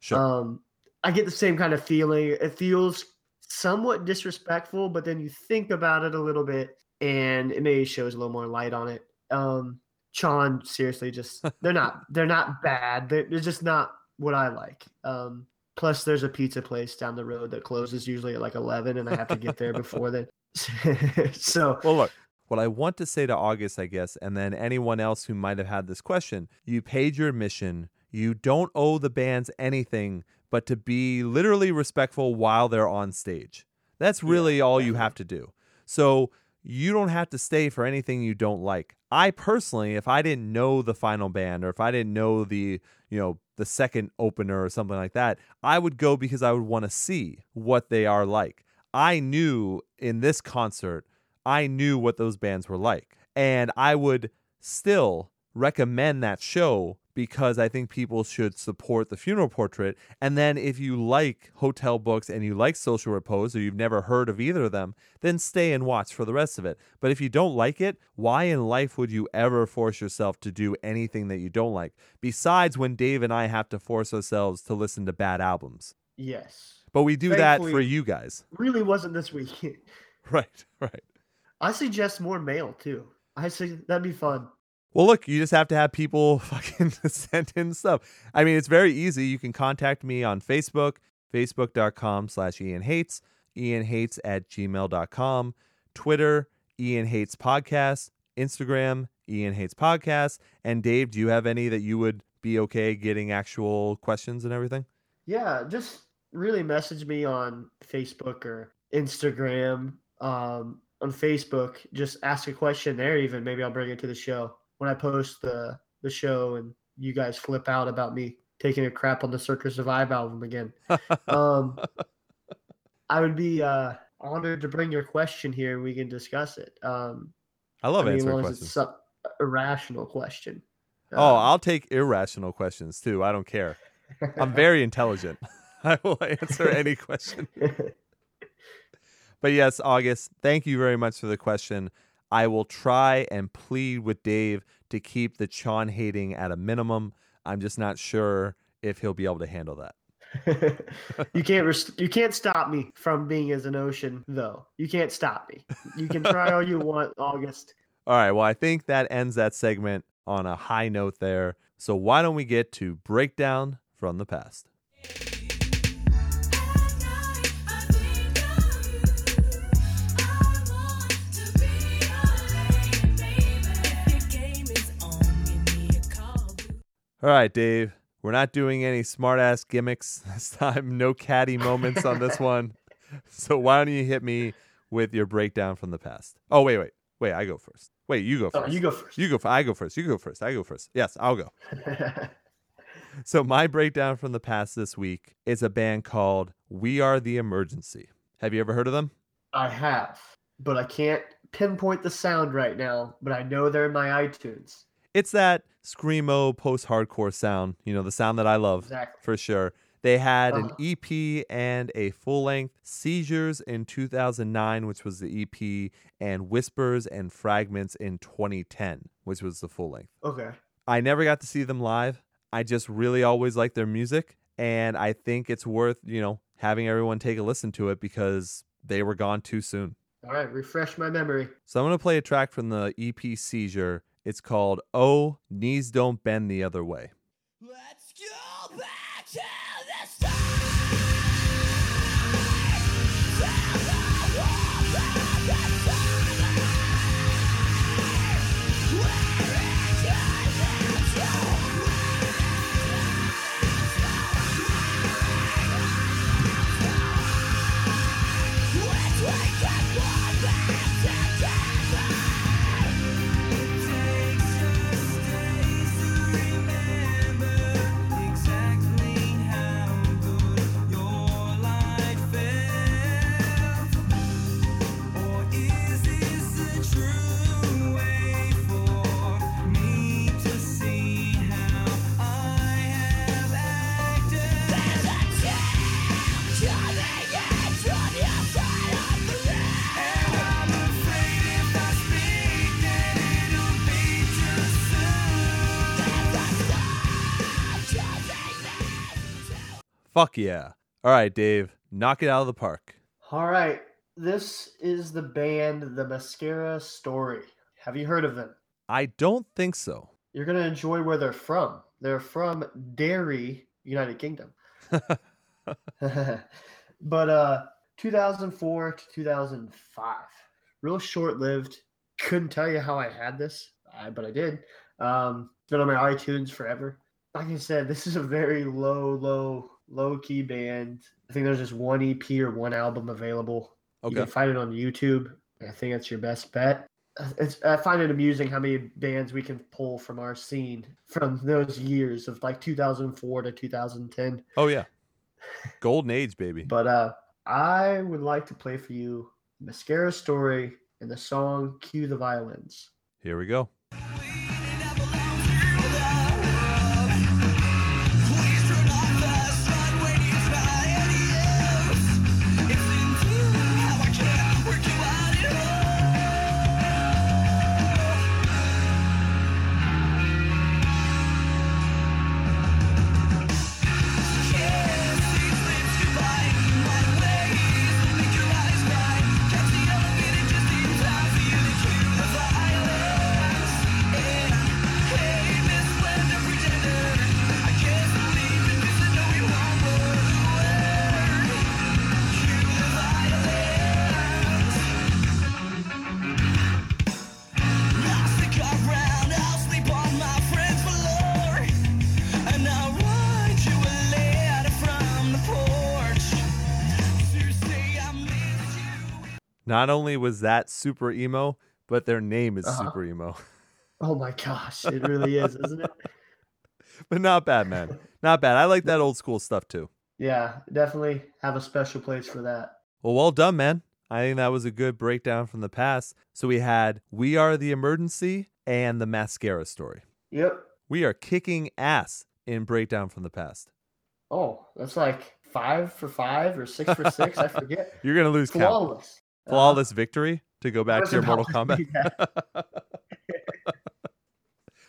sure
Um, I get the same kind of feeling. It feels somewhat disrespectful, but then you think about it a little bit, and it maybe shows a little more light on it. Um, Chon, seriously, just they're not they're not bad. They're, they're just not what I like. Um, plus, there's a pizza place down the road that closes usually at like eleven, and I have to get there before then. so
Well, look, what I want to say to August, I guess, and then anyone else who might have had this question you paid your admission. You don't owe the bands anything but to be literally respectful while they're on stage. That's
Yeah,
really all you have to do. So you don't have to stay for anything you don't like. I personally, if I didn't know the final band or if I didn't know the, you know, the second opener or something like that, I would go because I would want to see what they are like. I knew in this concert, I knew what those bands were like. And I would still recommend that show because I think people should support the funeral portrait. And then if you like hotel books and you like social repose or you've never heard of either of them, then stay and watch for the rest of it. But if you don't like it, why in life would you ever force yourself to do anything that you don't like? Besides when Dave and I have to force ourselves to listen to bad albums.
yes,
But we do that for you guys.
really wasn't this week.
Right, right.
I suggest more mail too. I say that'd be fun.
Well, look, you just have to have people fucking send in stuff. I mean, it's very easy. You can contact me on Facebook, facebook.com slash Ian Hates, Ian Hates at gmail.com, Twitter, Ian Hates Podcast, Instagram, Ian Hates Podcast. And Dave, do you have any that you would be okay getting actual questions and everything?
Yeah, just really message me on Facebook or Instagram. Um, on Facebook, just ask a question there. Even maybe I'll bring it to the show when I post the the show, and you guys flip out about me taking a crap on the Circa Survive album again. Um, I would be uh, honored to bring your question here, and we can discuss it. Um,
I love
I mean,
answering questions.
it's some irrational question.
Oh,
Um,
I'll take irrational questions too. I don't care. I'm very intelligent. I will answer any question. But yes, August, thank you very much for the question. I will try and plead with Dave to keep the Chon hating at a minimum. I'm just not sure if he'll be able to handle that.
you can't rest- you can't stop me from being as an ocean though. You can't stop me. You can try all you want, August.
All right, well, I think that ends that segment on a high note there. So why don't we get to breakdown from the past? All right, Dave. We're not doing any smart ass gimmicks this time. No caddy moments on this one. So why don't you hit me with your breakdown from the past? Oh wait, wait, wait. I go first. Wait, you go
Oh,
first.
you go first.
You go. f- I go first. You go first. I go first. Yes, I'll go. So my breakdown from the past this week is a band called We Are the Emergency. Have you ever heard of them?
I have, but I can't pinpoint the sound right now. But I know they're in my iTunes.
It's that screamo post-hardcore sound. You know the sound that I love
Exactly.
for sure. They had an
Uh-huh.
EP and a full-length Seizures in 2009, which was the EP, and Whispers and Fragments in 2010, which was the full length.
Okay.
I never got to see them live. I just really always liked their music, and I think it's worth you know having everyone take a listen to it because they were gone too soon.
All right. Refresh my memory.
So I'm gonna play a track from the EP Seizure. It's called "Oh Knees Don't Bend the Other Way."
Let's
Fuck yeah! All right, Dave, knock it out of the park.
All right. This is the band The Mascara Story. Have you heard of them?
I don't think so.
You're going to enjoy where they're from. They're from Derry, United Kingdom. but uh 2004 to 2005. Real short-lived. Couldn't tell you how I had this, but I did. Um it's been on my iTunes forever. Like I said, this is a very low, low, low key band. I think there's just one EP or one album available.
Okay.
You can find it on YouTube. I think that's your best bet. It's, I find it amusing how many bands we can pull from our scene from those years of like 2004 to 2010.
Oh yeah, golden age, baby.
But uh, I would like to play for you Mascara Story and the song Cue the Violins.
Here we go. Not only was that super emo, but their name is
Uh-huh.
super emo.
Oh my gosh, it really is, isn't it?
but not bad, man. Not bad. I like that old school stuff too.
Yeah, definitely have a special place for that.
Well, well done, man. I think that was a good breakdown from the past. So we had We Are the Emergency and the Mascara Story.
Yep.
We are kicking ass in breakdown from the past.
Oh, that's like five for five or six for six. I forget.
You're gonna lose count.
Flawless.
flawless victory to go back to your Mortal Kombat.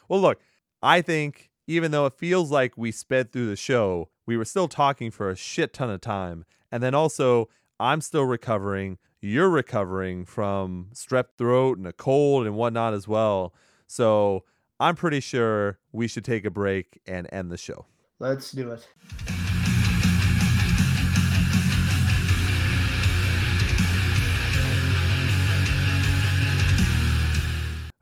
well, look, I think even though it feels like we sped through the show, we were still talking for a shit ton of time. And then also, I'm still recovering. You're recovering from strep throat and a cold and whatnot as well. So I'm pretty sure we should take a break and end the show.
Let's do it.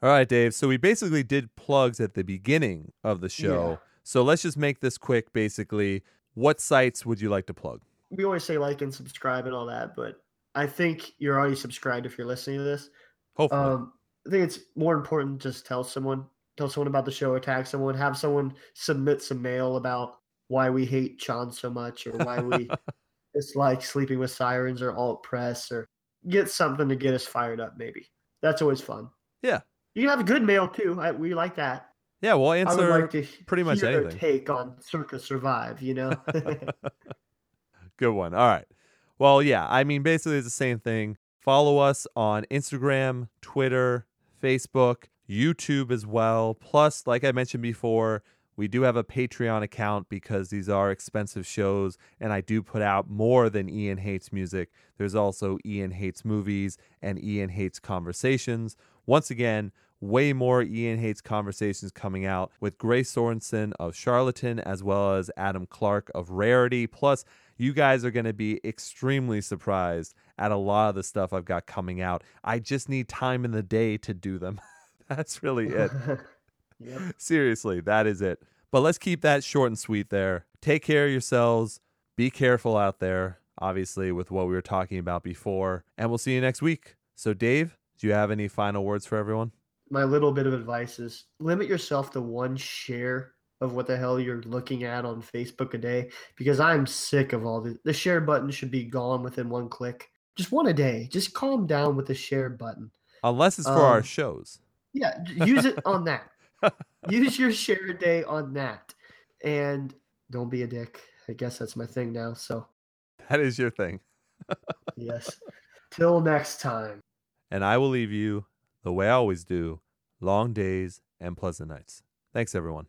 All right, Dave. So we basically did plugs at the beginning of the show.
Yeah.
So let's just make this quick. Basically, what sites would you like to plug?
We always say like and subscribe and all that, but I think you're already subscribed if you're listening to this.
Hopefully.
Um, I think it's more important to just tell someone, tell someone about the show, or tag someone, have someone submit some mail about why we hate Chon so much, or why we dislike Sleeping with Sirens or Alt Press, or get something to get us fired up. Maybe that's always fun.
Yeah.
You have good mail too. I, we like that.
yeah, we'll
I
answer
like
pretty much anything.
take on Circa Survive. You know.
Good one. All right. Well, yeah, I mean, basically, it's the same thing. Follow us on Instagram, Twitter, Facebook, YouTube as well. Plus, like I mentioned before, we do have a Patreon account because these are expensive shows, and I do put out more than Ian Hates Music. There's also Ian Hates Movies and Ian Hates Conversations. Once again, way more Ian Hates Conversations coming out with Grace Sorensen of Charlatan as well as Adam Clark of Rarity. Plus, you guys are going to be extremely surprised at a lot of the stuff I've got coming out. I just need time in the day to do them. That's really it.
yep.
Seriously, that is it. But let's keep that short and sweet there. Take care of yourselves. Be careful out there, obviously, with what we were talking about before. And we'll see you next week. So, Dave, do you have any final words for everyone?
My little bit of advice is limit yourself to one share of what the hell you're looking at on Facebook a day because I'm sick of all the the share button should be gone within one click. Just one a day. Just calm down with the share button.
Unless it's for our
Um,
shows.
Yeah, use it on that. Use your share a day on that. And don't be a dick. I guess that's my thing now. So,
That is your thing.
yes. Till next time.
And I will leave you the way I always do long days and pleasant nights. Thanks, everyone.